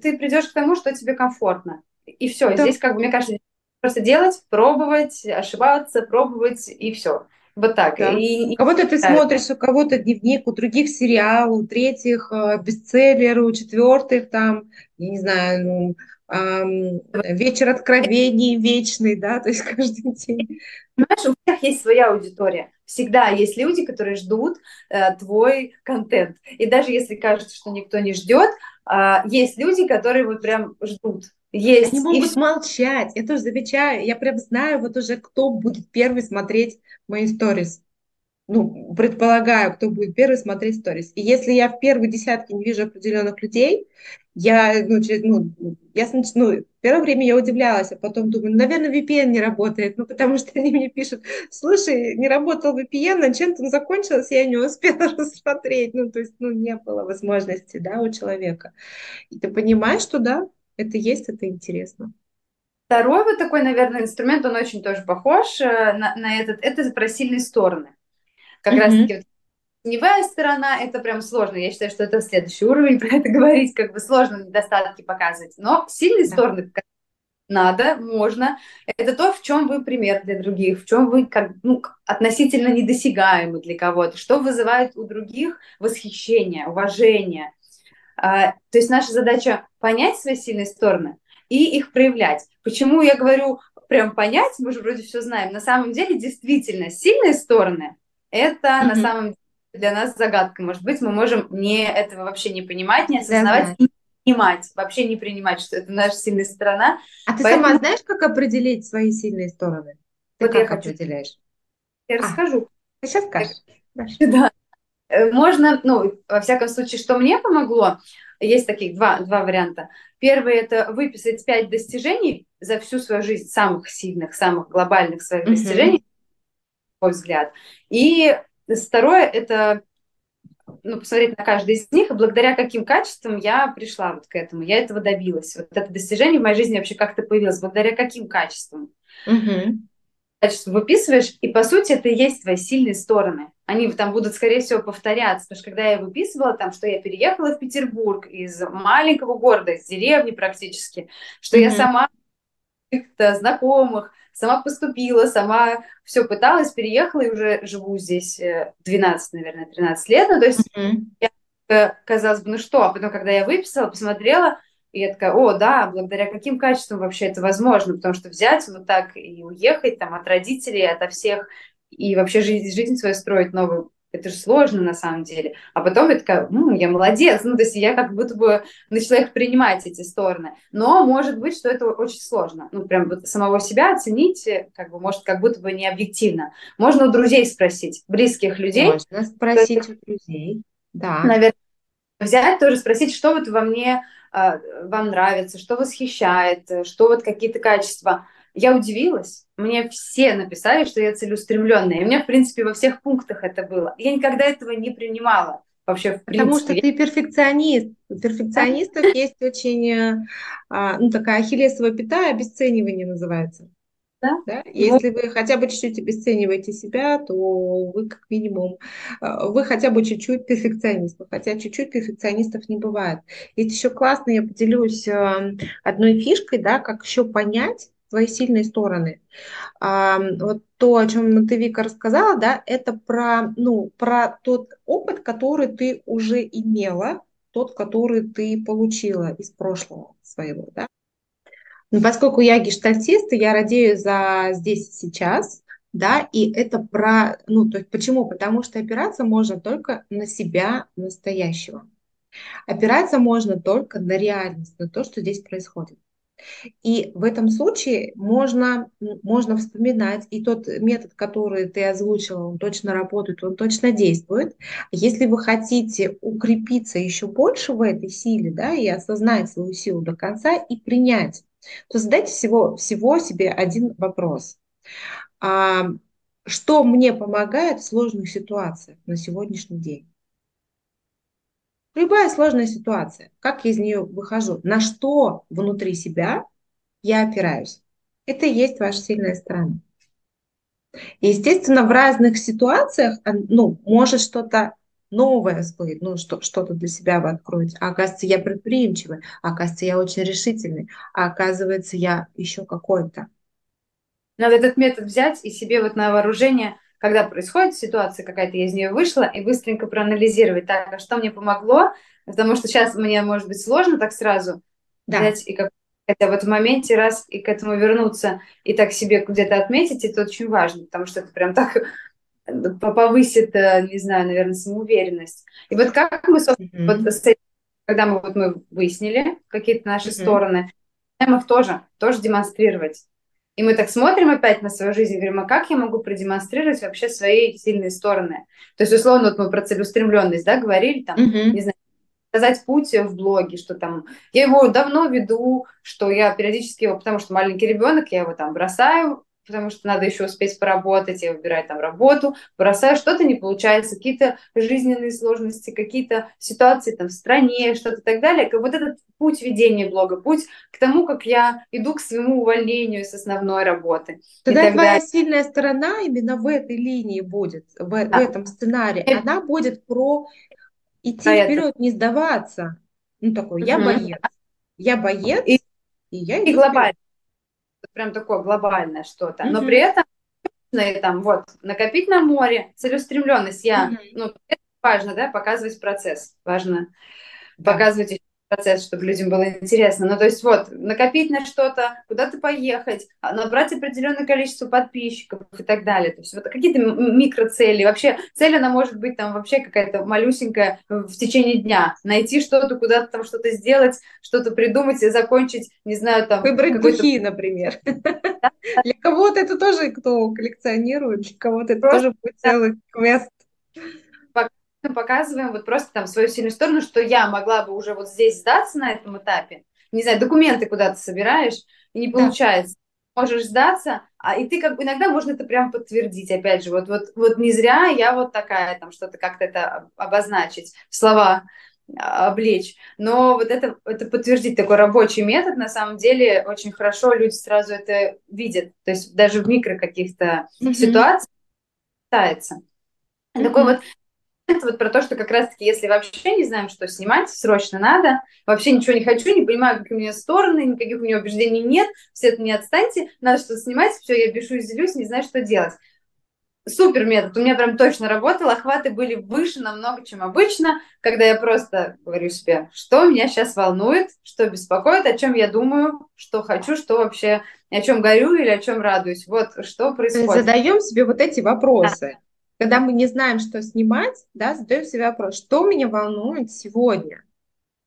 [SPEAKER 1] ты придешь к тому, что тебе комфортно. И все, да. здесь, как бы, мне кажется, просто делать, пробовать, ошибаться, пробовать, и все. Вот так.
[SPEAKER 2] Да. И, кого-то ты смотришь, у кого-то дневник, у других сериал, у третьих э, бестселлер, у четвертых там, я не знаю, ну, эм, вечер откровений вечный, да, то есть каждый день.
[SPEAKER 1] Понимаешь, у всех есть своя аудитория. Всегда есть люди, которые ждут э, твой контент. И даже если кажется, что никто не ждет, э, есть люди, которые вот прям ждут. Есть.
[SPEAKER 2] Они могут и... молчать. Я тоже замечаю. Я прям знаю вот уже, кто будет первый смотреть мои сторис. Ну, предполагаю, кто будет первый смотреть сторис. И если я в первой десятке не вижу определенных людей, я, ну, через, ну, я, ну, первое время я удивлялась, а потом думаю, наверное, VPN не работает, ну, потому что они мне пишут, слушай, не работал VPN, на чем там закончилось, я не успела рассмотреть, ну, то есть, ну, не было возможности, да, у человека. И ты понимаешь, что, да, это есть, это интересно.
[SPEAKER 1] Второй вот такой, наверное, инструмент, он очень тоже похож э, на, на этот, это про сильные стороны. Как mm-hmm. раз-таки вот, теневая сторона, это прям сложно. Я считаю, что это следующий уровень, про это говорить, как бы сложно недостатки показывать. Но сильные да. стороны, надо, можно. Это то, в чем вы пример для других, в чем вы как, ну, относительно недосягаемы для кого-то, что вызывает у других восхищение, уважение. А, то есть наша задача понять свои сильные стороны и их проявлять. Почему я говорю прям понять, мы же вроде все знаем. На самом деле, действительно, сильные стороны – это mm-hmm. на самом деле для нас загадка. Может быть, мы можем не этого вообще не понимать, не осознавать да, и принимать, вообще не принимать, что это наша сильная сторона.
[SPEAKER 2] А ты Поэтому... сама знаешь, как определить свои сильные стороны? Ты вот как я хочу... определяешь?
[SPEAKER 1] Я а, расскажу.
[SPEAKER 2] Ты сейчас скажешь.
[SPEAKER 1] Да. Э, можно, ну, во всяком случае, что мне помогло, есть таких два, два варианта. Первый – это выписать пять достижений за всю свою жизнь, самых сильных, самых глобальных своих mm-hmm. достижений, мой взгляд. И второе – это ну, посмотреть на каждый из них, и благодаря каким качествам я пришла вот к этому, я этого добилась. Вот это достижение в моей жизни вообще как-то появилось, благодаря каким качествам.
[SPEAKER 2] Угу.
[SPEAKER 1] Качество выписываешь, и по сути это и есть твои сильные стороны. Они там будут, скорее всего, повторяться, потому что когда я выписывала, там, что я переехала в Петербург из маленького города, из деревни практически, что mm я сама каких-то знакомых, сама поступила, сама все пыталась, переехала и уже живу здесь 12, э, наверное, 13 лет. Ну, то есть mm-hmm. я, э, казалось бы, ну что, а потом, когда я выписала, посмотрела, и я такая, о, да, благодаря каким качествам вообще это возможно, потому что взять вот так и уехать там от родителей, ото всех, и вообще жизнь, жизнь свою строить новую, это же сложно на самом деле. А потом я такая, ну, я молодец. Ну, то есть я как будто бы начала их принимать, эти стороны. Но может быть, что это очень сложно. Ну, прям вот самого себя оценить, как бы, может, как будто бы не объективно. Можно у друзей спросить, близких людей.
[SPEAKER 2] Можно спросить у друзей, да.
[SPEAKER 1] Наверное, взять тоже спросить, что вот во мне а, вам нравится, что восхищает, что вот какие-то качества я удивилась. Мне все написали, что я целеустремленная. И у меня, в принципе, во всех пунктах это было. Я никогда этого не принимала. Вообще, в
[SPEAKER 2] Потому что ты перфекционист. У перфекционистов есть очень, а, ну, такая ахиллесовая пята, обесценивание называется.
[SPEAKER 1] Да?
[SPEAKER 2] Да? Если вы хотя бы чуть-чуть обесцениваете себя, то вы как минимум, а, вы хотя бы чуть-чуть перфекционист, хотя чуть-чуть перфекционистов не бывает. Есть еще классно, я поделюсь а, одной фишкой, да, как еще понять, свои сильные стороны. А, вот то, о чем ты, Вика, рассказала, да, это про, ну, про тот опыт, который ты уже имела, тот, который ты получила из прошлого своего, да. Но поскольку я гештальтист, я радею за здесь и сейчас, да, и это про, ну, то есть почему? Потому что опираться можно только на себя настоящего. Опираться можно только на реальность, на то, что здесь происходит. И в этом случае можно, можно вспоминать, и тот метод, который ты озвучила, он точно работает, он точно действует. Если вы хотите укрепиться еще больше в этой силе, да, и осознать свою силу до конца и принять, то задайте всего, всего себе один вопрос. А, что мне помогает в сложных ситуациях на сегодняшний день? Любая сложная ситуация, как я из нее выхожу, на что внутри себя я опираюсь. Это и есть ваша сильная сторона. И, естественно, в разных ситуациях ну, может что-то новое всплыть, ну, что, что-то для себя вы откроете. А оказывается, я предприимчивый, а оказывается, я очень решительный, а оказывается, я еще какой-то.
[SPEAKER 1] Надо этот метод взять и себе вот на вооружение когда происходит ситуация какая-то, я из нее вышла, и быстренько проанализировать, так, а что мне помогло, потому что сейчас мне, может быть, сложно так сразу да. взять и как хотя в этом моменте раз и к этому вернуться, и так себе где-то отметить, это очень важно, потому что это прям так повысит, э, не знаю, наверное, самоуверенность. И вот как мы, собственно, mm-hmm. вот, когда мы, вот, мы выяснили какие-то наши mm-hmm. стороны, нам их тоже, тоже демонстрировать. И мы так смотрим опять на свою жизнь и говорим, а как я могу продемонстрировать вообще свои сильные стороны? То есть, условно, вот мы про целеустремленность, да, говорили, там, uh-huh. не знаю, сказать путь в блоге, что там я его давно веду, что я периодически его, потому что маленький ребенок, я его там бросаю, потому что надо еще успеть поработать, я выбираю там работу, бросаю, что-то не получается, какие-то жизненные сложности, какие-то ситуации там в стране, что-то так далее. Вот этот путь ведения блога, путь к тому, как я иду к своему увольнению с основной работы.
[SPEAKER 2] Тогда твоя сильная сторона именно в этой линии будет, в, да. в этом сценарии. Это... Она будет про идти а вперед, это... не сдаваться. Ну такой, я боец. Я боец, и, и я
[SPEAKER 1] и глобально. Прям такое глобальное что-то, но при этом и там вот накопить на море, целеустремленность. Я, ну, это важно, да, показывать процесс, важно да. показывать процесс, чтобы людям было интересно. Ну, то есть вот, накопить на что-то, куда-то поехать, а, набрать определенное количество подписчиков и так далее. То есть вот какие-то микроцели. Вообще цель, она может быть там вообще какая-то малюсенькая в течение дня. Найти что-то, куда-то там что-то сделать, что-то придумать и закончить, не знаю, там...
[SPEAKER 2] Выбрать духи, например. Для кого-то это тоже, кто коллекционирует, для кого-то это тоже будет целый квест
[SPEAKER 1] показываем вот просто там свою сильную сторону, что я могла бы уже вот здесь сдаться на этом этапе. Не знаю, документы куда-то собираешь, и не получается. Да. Можешь сдаться, а и ты как бы иногда можно это прям подтвердить, опять же, вот, вот, вот не зря я вот такая, там что-то как-то это обозначить, слова а, облечь. Но вот это, это подтвердить такой рабочий метод, на самом деле, очень хорошо люди сразу это видят. То есть даже в микро каких-то mm-hmm. ситуациях пытается. Mm-hmm. Такой вот вот про то, что как раз-таки, если вообще не знаем, что снимать, срочно надо, вообще ничего не хочу, не понимаю, какие у меня стороны, никаких у меня убеждений нет, все это не отстаньте, надо что-то снимать, все, я бешусь, злюсь, не знаю, что делать. Супер метод, у меня прям точно работал, охваты были выше намного, чем обычно, когда я просто говорю себе, что меня сейчас волнует, что беспокоит, о чем я думаю, что хочу, что вообще, о чем горю или о чем радуюсь. Вот что происходит.
[SPEAKER 2] Задаем себе вот эти вопросы. Да когда мы не знаем, что снимать, да, задаем себе вопрос, что меня волнует сегодня?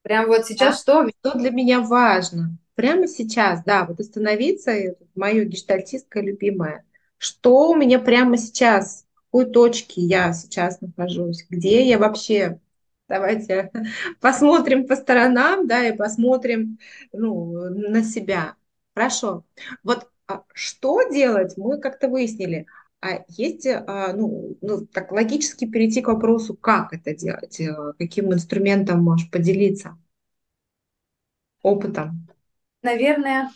[SPEAKER 1] Прям вот сейчас да? что?
[SPEAKER 2] Что для меня важно? Прямо сейчас, да, вот остановиться, мое гештальтистское любимое. Что у меня прямо сейчас? В какой точке я сейчас нахожусь? Где я вообще? Давайте посмотрим по сторонам, да, и посмотрим ну, на себя. Хорошо. Вот а что делать, мы как-то выяснили. А есть, а, ну, ну, так логически перейти к вопросу, как это делать, э, каким инструментом можешь поделиться, опытом?
[SPEAKER 1] Наверное,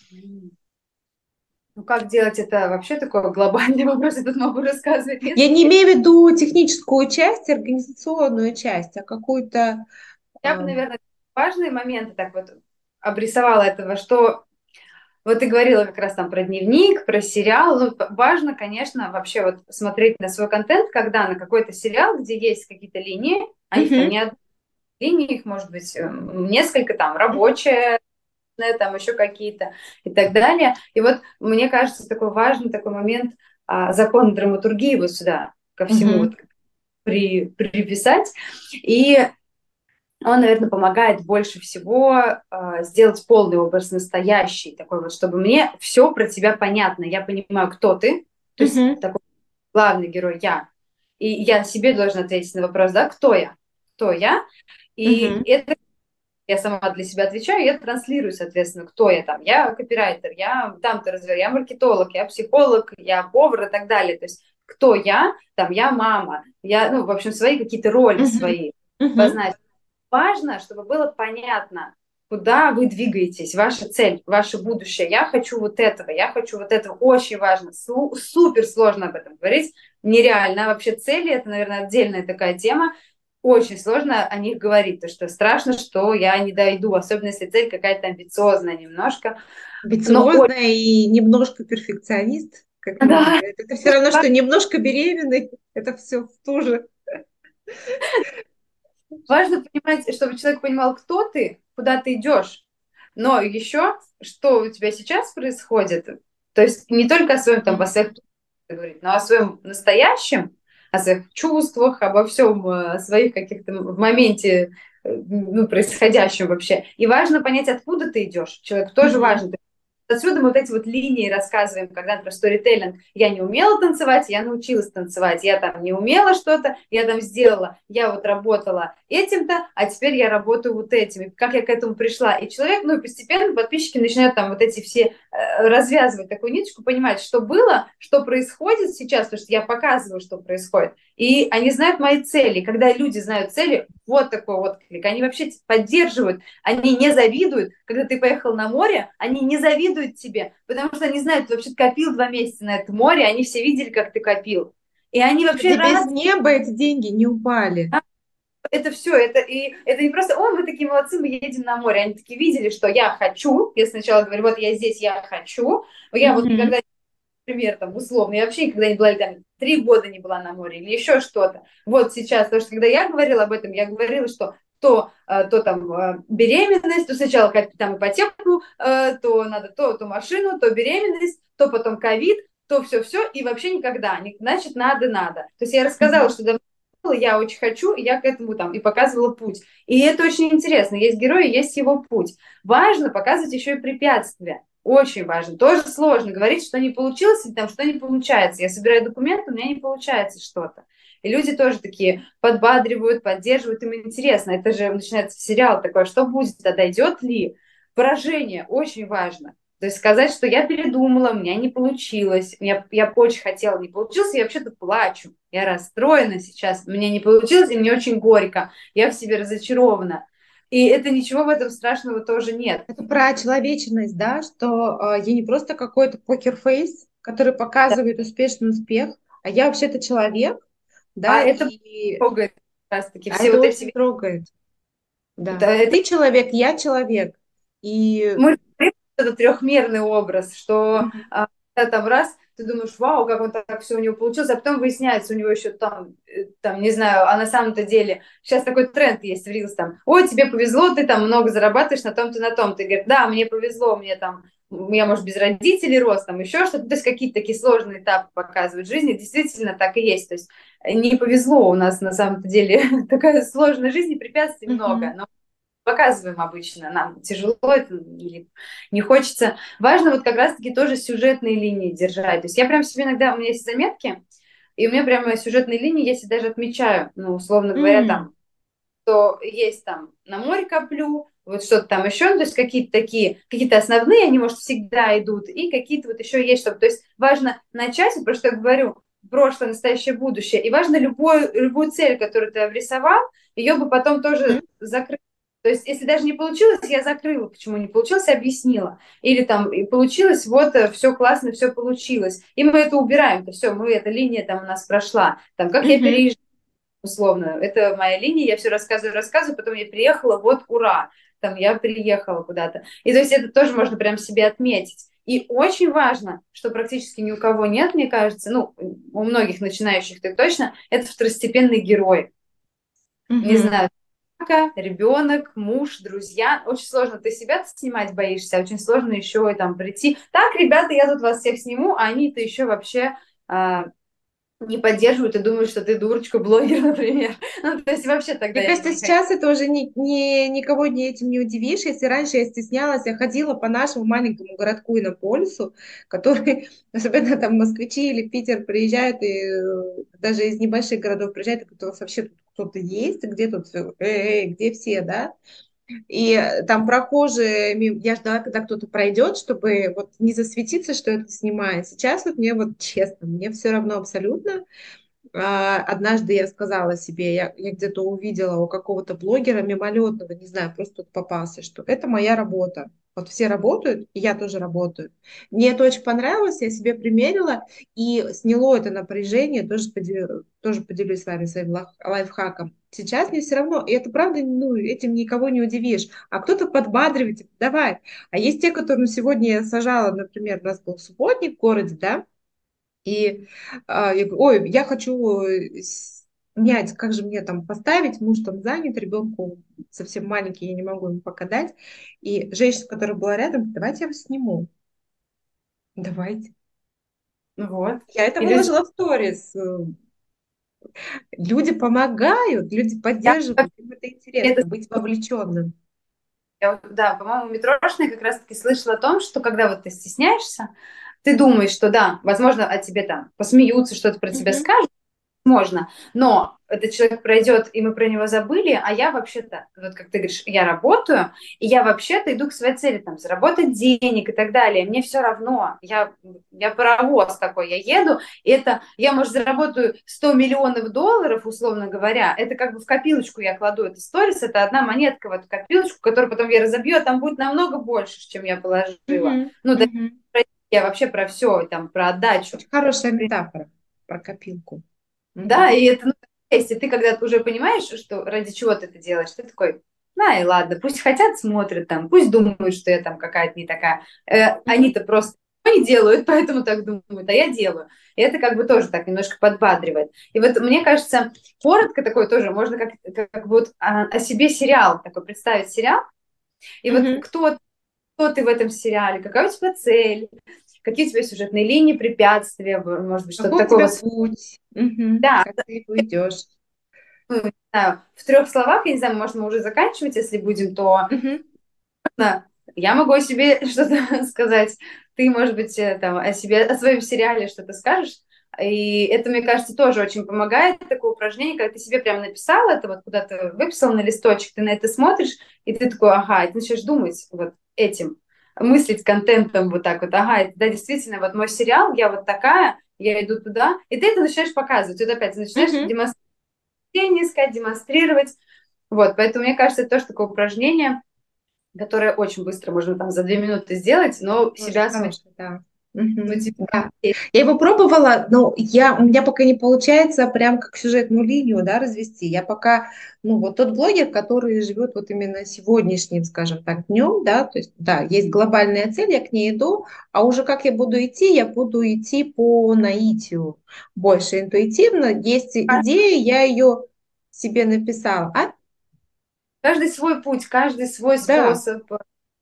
[SPEAKER 1] ну как делать это вообще такой глобальный вопрос, я тут могу рассказывать.
[SPEAKER 2] Я не имею в виду техническую часть, организационную часть, а какую-то...
[SPEAKER 1] Я бы, а, наверное, важные моменты так вот обрисовала этого, что вот ты говорила как раз там про дневник, про сериал. Ну, важно, конечно, вообще вот смотреть на свой контент, когда на какой-то сериал, где есть какие-то линии, а их там не одна линия, их может быть эм, несколько там, рабочая, там еще какие-то и так далее. И вот мне кажется, такой важный такой момент а, закон драматургии вот сюда ко всему mm-hmm. вот, при, приписать. И он, наверное, помогает больше всего э, сделать полный образ настоящий, такой вот, чтобы мне все про тебя понятно. Я понимаю, кто ты, то есть mm-hmm. такой главный герой я. И я себе должна ответить на вопрос, да, кто я? Кто я? И mm-hmm. это я сама для себя отвечаю, я транслирую, соответственно, кто я там. Я копирайтер, я там-то развер, я маркетолог, я психолог, я повар и так далее. То есть кто я? Там я мама, я, ну, в общем, свои какие-то роли mm-hmm. свои mm-hmm. познать важно, чтобы было понятно, куда вы двигаетесь, ваша цель, ваше будущее. Я хочу вот этого, я хочу вот этого. Очень важно, супер сложно об этом говорить, нереально. Вообще цели, это, наверное, отдельная такая тема. Очень сложно о них говорить, потому что страшно, что я не дойду, особенно если цель какая-то амбициозная немножко.
[SPEAKER 2] Амбициозная Но... и немножко перфекционист. Как да. Это, все равно, что немножко беременный. Это все в ту же.
[SPEAKER 1] Важно понимать, чтобы человек понимал, кто ты, куда ты идешь. Но еще, что у тебя сейчас происходит, то есть не только о своем там, о своих говорить, но о своем настоящем, о своих чувствах, обо всем, о своих каких-то в моменте э, ну, происходящем вообще. И важно понять, откуда ты идешь. Человек тоже mm-hmm. важен. Отсюда мы вот эти вот линии рассказываем, когда про сторителлинг. Я не умела танцевать, я научилась танцевать. Я там не умела что-то, я там сделала. Я вот работала этим-то, а теперь я работаю вот этим. И как я к этому пришла. И человек, ну, постепенно подписчики начинают там вот эти все э, развязывать такую ниточку, понимать, что было, что происходит сейчас, потому что я показываю, что происходит. И они знают мои цели. Когда люди знают цели, вот такой вот клик. Они вообще поддерживают, они не завидуют. Когда ты поехал на море, они не завидуют тебе, потому что они знают, ты вообще копил два месяца на это море, они все видели, как ты копил. И они вообще
[SPEAKER 2] рады... без неба эти деньги не упали.
[SPEAKER 1] это все, это, и, это не просто, о, мы такие молодцы, мы едем на море. Они такие видели, что я хочу. Я сначала говорю, вот я здесь, я хочу. Я mm-hmm. вот никогда, например, там, условно, я вообще никогда не была, там, три года не была на море или еще что-то. Вот сейчас, потому что когда я говорила об этом, я говорила, что то, э, то там э, беременность, то сначала там ипотеку, э, то надо то, то машину, то беременность, то потом ковид, то все-все, и вообще никогда. Значит, надо, надо. То есть я рассказала, что давно я очень хочу, и я к этому там и показывала путь. И это очень интересно. Есть герой, есть его путь. Важно показывать еще и препятствия. Очень важно. Тоже сложно говорить, что не получилось, или там что не получается. Я собираю документы, у меня не получается что-то. И люди тоже такие подбадривают, поддерживают, им интересно. Это же начинается сериал такой, что будет, а дойдет ли? Поражение очень важно. То есть сказать, что я передумала, у меня не получилось, я, я очень хотела, не получилось, я вообще-то плачу, я расстроена сейчас, меня не получилось, и мне очень горько, я в себе разочарована. И это ничего в этом страшного тоже нет.
[SPEAKER 2] Это про человечность, да, что э, я не просто какой-то покерфейс, который показывает да. успешный успех, а я вообще-то человек, да,
[SPEAKER 1] а и... это трогает как раз таки.
[SPEAKER 2] А все а вот это эти... трогает. Да. да это... Ты человек, я человек. И...
[SPEAKER 1] Мы это трехмерный образ, что а, там раз ты думаешь, вау, как он так все у него получилось, а потом выясняется, у него еще там, э, там, не знаю, а на самом-то деле, сейчас такой тренд есть в Reels, там, ой, тебе повезло, ты там много зарабатываешь на том-то, на том-то, и говорит, да, мне повезло, мне там, я, может, без родителей рос, там, еще что-то, то есть какие-то такие сложные этапы показывают жизни, действительно так и есть, то есть не повезло у нас на самом-то деле. Такая сложная жизнь, и препятствий mm-hmm. много, но показываем обычно, нам тяжело это или не хочется. Важно вот как раз-таки тоже сюжетные линии держать. То есть я прям себе иногда, у меня есть заметки, и у меня прямо сюжетные линии, себе даже отмечаю, ну, условно говоря, mm. там, то есть там на море коплю, вот что-то там еще, ну, то есть какие-то такие, какие-то основные, они, может, всегда идут, и какие-то вот еще есть, чтобы, то есть важно начать, про что я говорю, прошлое, настоящее, будущее, и важно любую, любую цель, которую ты обрисовал, ее бы потом тоже mm-hmm. закрыть то есть, если даже не получилось, я закрыла, почему не получилось, объяснила. Или там получилось, вот э, все классно, все получилось. И мы это убираем, то все, мы эта линия там у нас прошла. Там как mm-hmm. я переезжала, условно, это моя линия, я все рассказываю, рассказываю, потом я приехала, вот ура, там я приехала куда-то. И то есть это тоже можно прям себе отметить. И очень важно, что практически ни у кого нет, мне кажется, ну, у многих начинающих так точно, это второстепенный герой. Mm-hmm. Не знаю, ребенок, муж, друзья. Очень сложно ты себя снимать боишься, очень сложно еще и там прийти. Так, ребята, я тут вас всех сниму, а они-то еще вообще а, не поддерживают и думают, что ты дурочка, блогер, например. Ну, то есть вообще тогда...
[SPEAKER 2] Мне кажется, сейчас это уже ни, ни, никого не этим не удивишь. Если раньше я стеснялась, я ходила по нашему маленькому городку и на полюсу, который, особенно там москвичи или Питер приезжают, и э, даже из небольших городов приезжают, и у вас вообще тут кто-то есть, где тут, где все, да? И там прохожие, я ждала, когда кто-то пройдет, чтобы вот не засветиться, что это снимает. Сейчас вот мне вот честно, мне все равно абсолютно. А, однажды я сказала себе, я, я где-то увидела у какого-то блогера мимолетного, не знаю, просто попался, что это моя работа. Вот все работают, и я тоже работаю. Мне это очень понравилось, я себе примерила и сняло это напряжение, тоже, поделю, тоже поделюсь с вами своим лайфхаком. Сейчас мне все равно, и это правда, ну, этим никого не удивишь. А кто-то подбадривает, типа, давай. А есть те, которым сегодня я сажала, например, у нас был субботник в городе, да, и а, я говорю, ой, я хочу снять, как же мне там поставить, муж там занят, ребенку совсем маленький, я не могу ему пока дать. И женщина, которая была рядом, давайте я вас сниму. Давайте. Вот. Я это Или... выложила в сторис. Люди помогают, люди поддерживают, им это интересно, это... быть вовлеченным.
[SPEAKER 1] Я, да, по-моему, метрошная как раз-таки слышала о том, что когда вот ты стесняешься, ты думаешь, что да, возможно, о тебе там посмеются, что-то про тебя mm-hmm. скажут, можно, но этот человек пройдет, и мы про него забыли, а я вообще-то, вот как ты говоришь, я работаю, и я вообще-то иду к своей цели, там, заработать денег и так далее, мне все равно, я, я паровоз такой, я еду, и это, я, может, заработаю 100 миллионов долларов, условно говоря, это как бы в копилочку я кладу, это сторис, это одна монетка в эту копилочку, которую потом я разобью, а там будет намного больше, чем я положила. Mm-hmm. Ну, да, mm-hmm. я вообще про все, там, про отдачу.
[SPEAKER 2] Очень хорошая метафора про копилку.
[SPEAKER 1] Да, и это ну, есть, и ты когда уже понимаешь, что ради чего ты это делаешь, ты такой, ну и ладно, пусть хотят, смотрят там, пусть думают, что я там какая-то не такая. Э, они-то просто не делают, поэтому так думают, а я делаю. И это как бы тоже так немножко подбадривает. И вот мне кажется, коротко такое тоже, можно как, как вот о, о себе сериал, такой представить сериал, и mm-hmm. вот кто, кто ты в этом сериале, какая у тебя цель, какие у тебя сюжетные линии, препятствия, может быть, что-то такое.
[SPEAKER 2] путь. Угу. Да. Как ты уйдешь.
[SPEAKER 1] Ну, не знаю, в трех словах, я не знаю, может, мы уже заканчивать, если будем, то угу. я могу о себе что-то сказать, ты, может быть, э, там, о себе, о своем сериале что-то скажешь, и это, мне кажется, тоже очень помогает, такое упражнение, когда ты себе прям написал это, вот куда-то выписал на листочек, ты на это смотришь, и ты такой, ага, и ты начинаешь думать вот этим, мыслить контентом вот так вот, ага, да, действительно, вот мой сериал, я вот такая, я иду туда, и ты это начинаешь показывать, вот опять, начинаешь mm-hmm. демонстрировать, искать, демонстрировать, вот, поэтому мне кажется, это тоже такое упражнение, которое очень быстро можно там за две минуты сделать, но Может, себя...
[SPEAKER 2] Конечно, да. Типа, да. Я его пробовала, но я, у меня пока не получается прям как сюжетную линию да, развести. Я пока, ну вот тот блогер, который живет вот именно сегодняшним, скажем так, днем, да, то есть, да, есть глобальная цель, я к ней иду, а уже как я буду идти, я буду идти по наитию, больше интуитивно. Есть а идея, я ее себе написала. А?
[SPEAKER 1] Каждый свой путь, каждый свой да.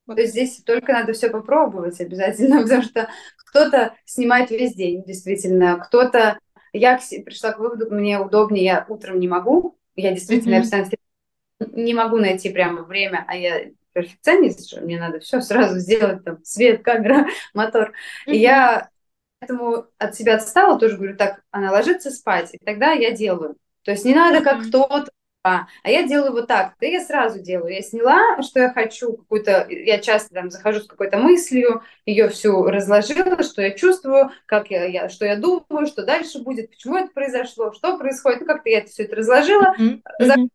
[SPEAKER 1] Вот. То есть здесь только надо все попробовать обязательно, потому что кто-то снимает весь день, действительно, кто-то... Я пришла к выводу, мне удобнее, я утром не могу, я действительно mm-hmm. не могу найти прямо время, а я перфекционист, что мне надо все сразу сделать, там, свет, камера, мотор. Mm-hmm. И я поэтому от себя отстала, тоже говорю, так, она ложится спать, и тогда я делаю. То есть не надо как mm-hmm. кто-то а, а я делаю вот так, да я сразу делаю. Я сняла, что я хочу, какую-то, я часто там захожу с какой-то мыслью, ее всю разложила, что я чувствую, как я, я, что я думаю, что дальше будет, почему это произошло, что происходит. Ну, как-то я это все это разложила, mm-hmm.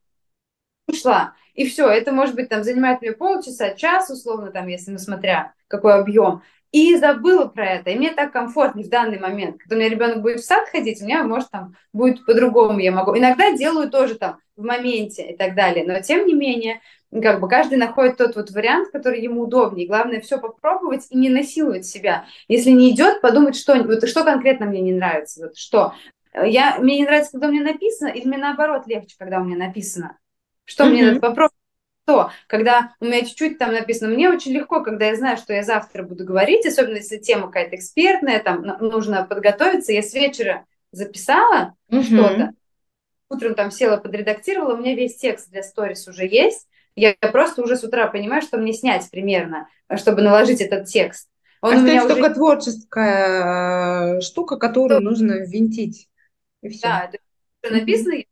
[SPEAKER 1] ушла. И все, это может быть там занимает мне полчаса, час, условно, там, если ну, смотря какой объем и забыла про это. И мне так комфортнее в данный момент. Когда у меня ребенок будет в сад ходить, у меня, может, там будет по-другому я могу. Иногда делаю тоже там в моменте и так далее. Но тем не менее, как бы каждый находит тот вот вариант, который ему удобнее. Главное все попробовать и не насиловать себя. Если не идет, подумать, что, вот, что конкретно мне не нравится. Вот, что я, мне не нравится, когда у меня написано, или мне наоборот легче, когда у меня написано. Что mm-hmm. мне надо попробовать? что, когда у меня чуть-чуть там написано, мне очень легко, когда я знаю, что я завтра буду говорить, особенно если тема какая-то экспертная, там нужно подготовиться, я с вечера записала mm-hmm. что-то, утром там села, подредактировала, у меня весь текст для сторис уже есть, я просто уже с утра понимаю, что мне снять примерно, чтобы наложить этот текст.
[SPEAKER 2] Он Остается у меня только уже... творческая э, штука, которую что... нужно винтить.
[SPEAKER 1] И все. Да, это написано, я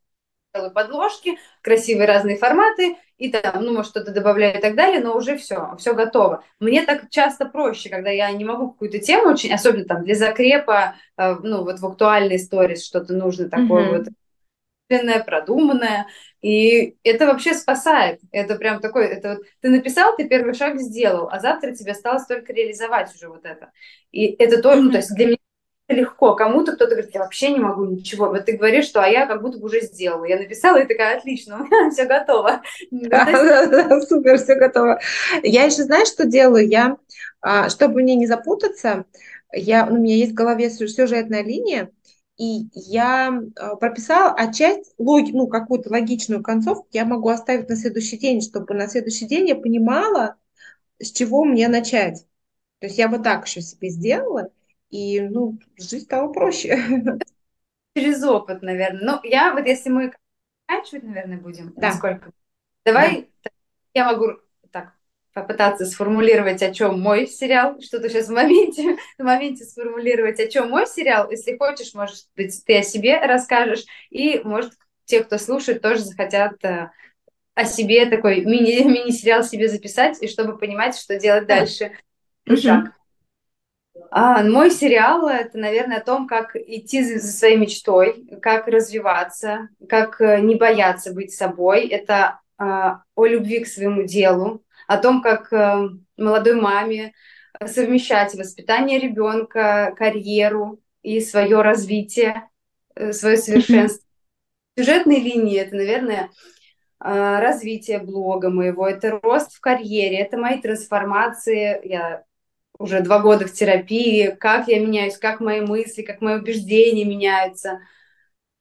[SPEAKER 1] делаю подложки, красивые разные форматы, и там, ну, может, что-то добавляю и так далее, но уже все, все готово. Мне так часто проще, когда я не могу какую-то тему очень, особенно там для закрепа, э, ну, вот в актуальной истории что-то нужно такое mm-hmm. вот продуманное, и это вообще спасает. Это прям такой, это вот ты написал, ты первый шаг сделал, а завтра тебе осталось только реализовать уже вот это. И это тоже, ну, то есть для меня легко. Кому-то кто-то говорит, я вообще не могу ничего. Вот ты говоришь, что а я как будто бы уже сделала. Я написала и такая, отлично, все готово.
[SPEAKER 2] Супер, все готово. Я еще, знаешь, что делаю? Я, а, чтобы мне не запутаться, я, у меня есть в голове сюжетная линия, и я а, прописала, а часть, лог, ну, какую-то логичную концовку я могу оставить на следующий день, чтобы на следующий день я понимала, с чего мне начать. То есть я вот так еще себе сделала, и, ну, жизнь стала проще.
[SPEAKER 1] Через опыт, наверное. Ну, я вот, если мы заканчивать, наверное, будем, да. насколько... Давай, да. я могу попытаться сформулировать, о чем мой сериал, что-то сейчас в моменте, в моменте сформулировать, о чем мой сериал. Если хочешь, может быть, ты о себе расскажешь, и, может, те, кто слушает, тоже захотят э, о себе такой мини- мини-сериал себе записать, и чтобы понимать, что делать дальше. Шаг. А, мой сериал это, наверное, о том, как идти за, за своей мечтой, как развиваться, как э, не бояться быть собой. Это о любви к своему делу, о том, как а, молодой маме совмещать воспитание ребенка, карьеру и свое развитие, свое совершенство. сюжетной линии это, наверное, а, развитие блога моего, это рост в карьере, это мои трансформации. Я уже два года в терапии, как я меняюсь, как мои мысли, как мои убеждения меняются.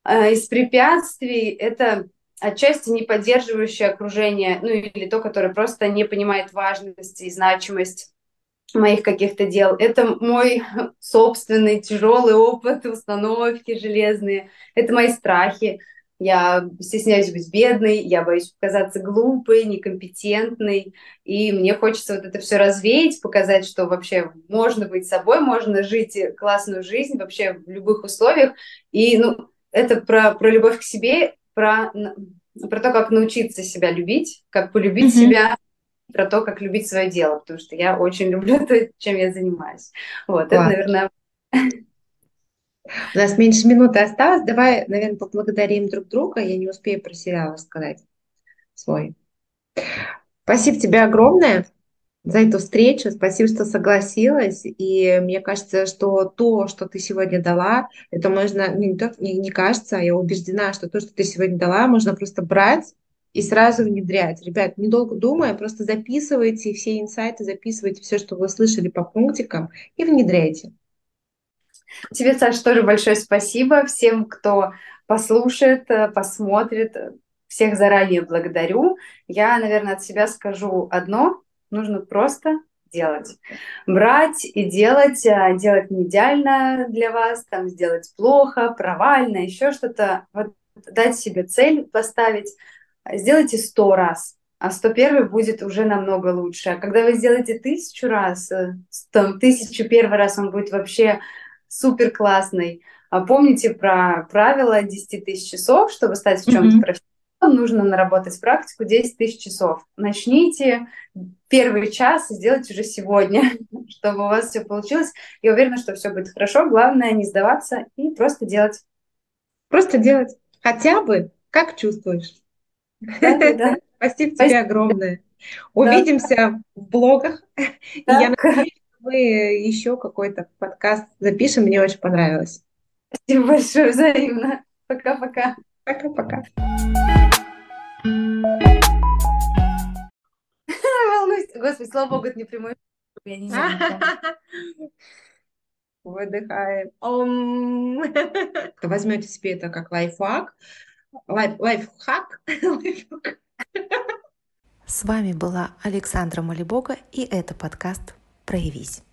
[SPEAKER 1] А, из препятствий это отчасти не поддерживающее окружение, ну или то, которое просто не понимает важность и значимость моих каких-то дел. Это мой собственный тяжелый опыт, установки железные, это мои страхи. Я стесняюсь быть бедной, я боюсь показаться глупой, некомпетентной, и мне хочется вот это все развеять, показать, что вообще можно быть собой, можно жить классную жизнь вообще в любых условиях. И ну, это про, про любовь к себе, про, про то, как научиться себя любить, как полюбить mm-hmm. себя, про то, как любить свое дело, потому что я очень люблю то, чем я занимаюсь. Вот, Класс. это, наверное...
[SPEAKER 2] У нас меньше минуты осталось. Давай, наверное, поблагодарим друг друга. Я не успею про сериал рассказать свой. Спасибо тебе огромное за эту встречу. Спасибо, что согласилась. И мне кажется, что то, что ты сегодня дала, это можно, не, не, не кажется, а я убеждена, что то, что ты сегодня дала, можно просто брать и сразу внедрять. Ребят, недолго думая, просто записывайте все инсайты, записывайте все, что вы слышали по пунктикам и внедряйте.
[SPEAKER 1] Тебе, Саша, тоже большое спасибо. Всем, кто послушает, посмотрит, всех заранее благодарю. Я, наверное, от себя скажу одно. Нужно просто делать. Брать и делать, а делать не идеально для вас, там сделать плохо, провально, еще что-то. Вот дать себе цель поставить, сделайте сто раз, а сто первый будет уже намного лучше. А когда вы сделаете тысячу раз, э, там, тысячу первый раз он будет вообще супер классный. А помните про правило 10 тысяч часов, чтобы стать в чем-то mm-hmm. профессионалом, нужно наработать практику 10 тысяч часов. Начните первый час и сделайте уже сегодня, чтобы у вас все получилось. Я уверена, что все будет хорошо. Главное не сдаваться и просто делать.
[SPEAKER 2] Просто делать. Хотя бы как чувствуешь. Да, да. Спасибо тебе огромное. Увидимся в блогах. Я надеюсь, мы еще какой-то подкаст запишем. Мне очень понравилось.
[SPEAKER 1] Спасибо большое, взаимно. Пока-пока.
[SPEAKER 2] Пока-пока.
[SPEAKER 1] Волнуюсь. Господи, слава богу, это не прямой. Я не знаю.
[SPEAKER 2] Выдыхаем. Возьмете себе это как лайфхак. Лайф, лайфхак.
[SPEAKER 3] С вами была Александра Малибога, и это подкаст «Проявись».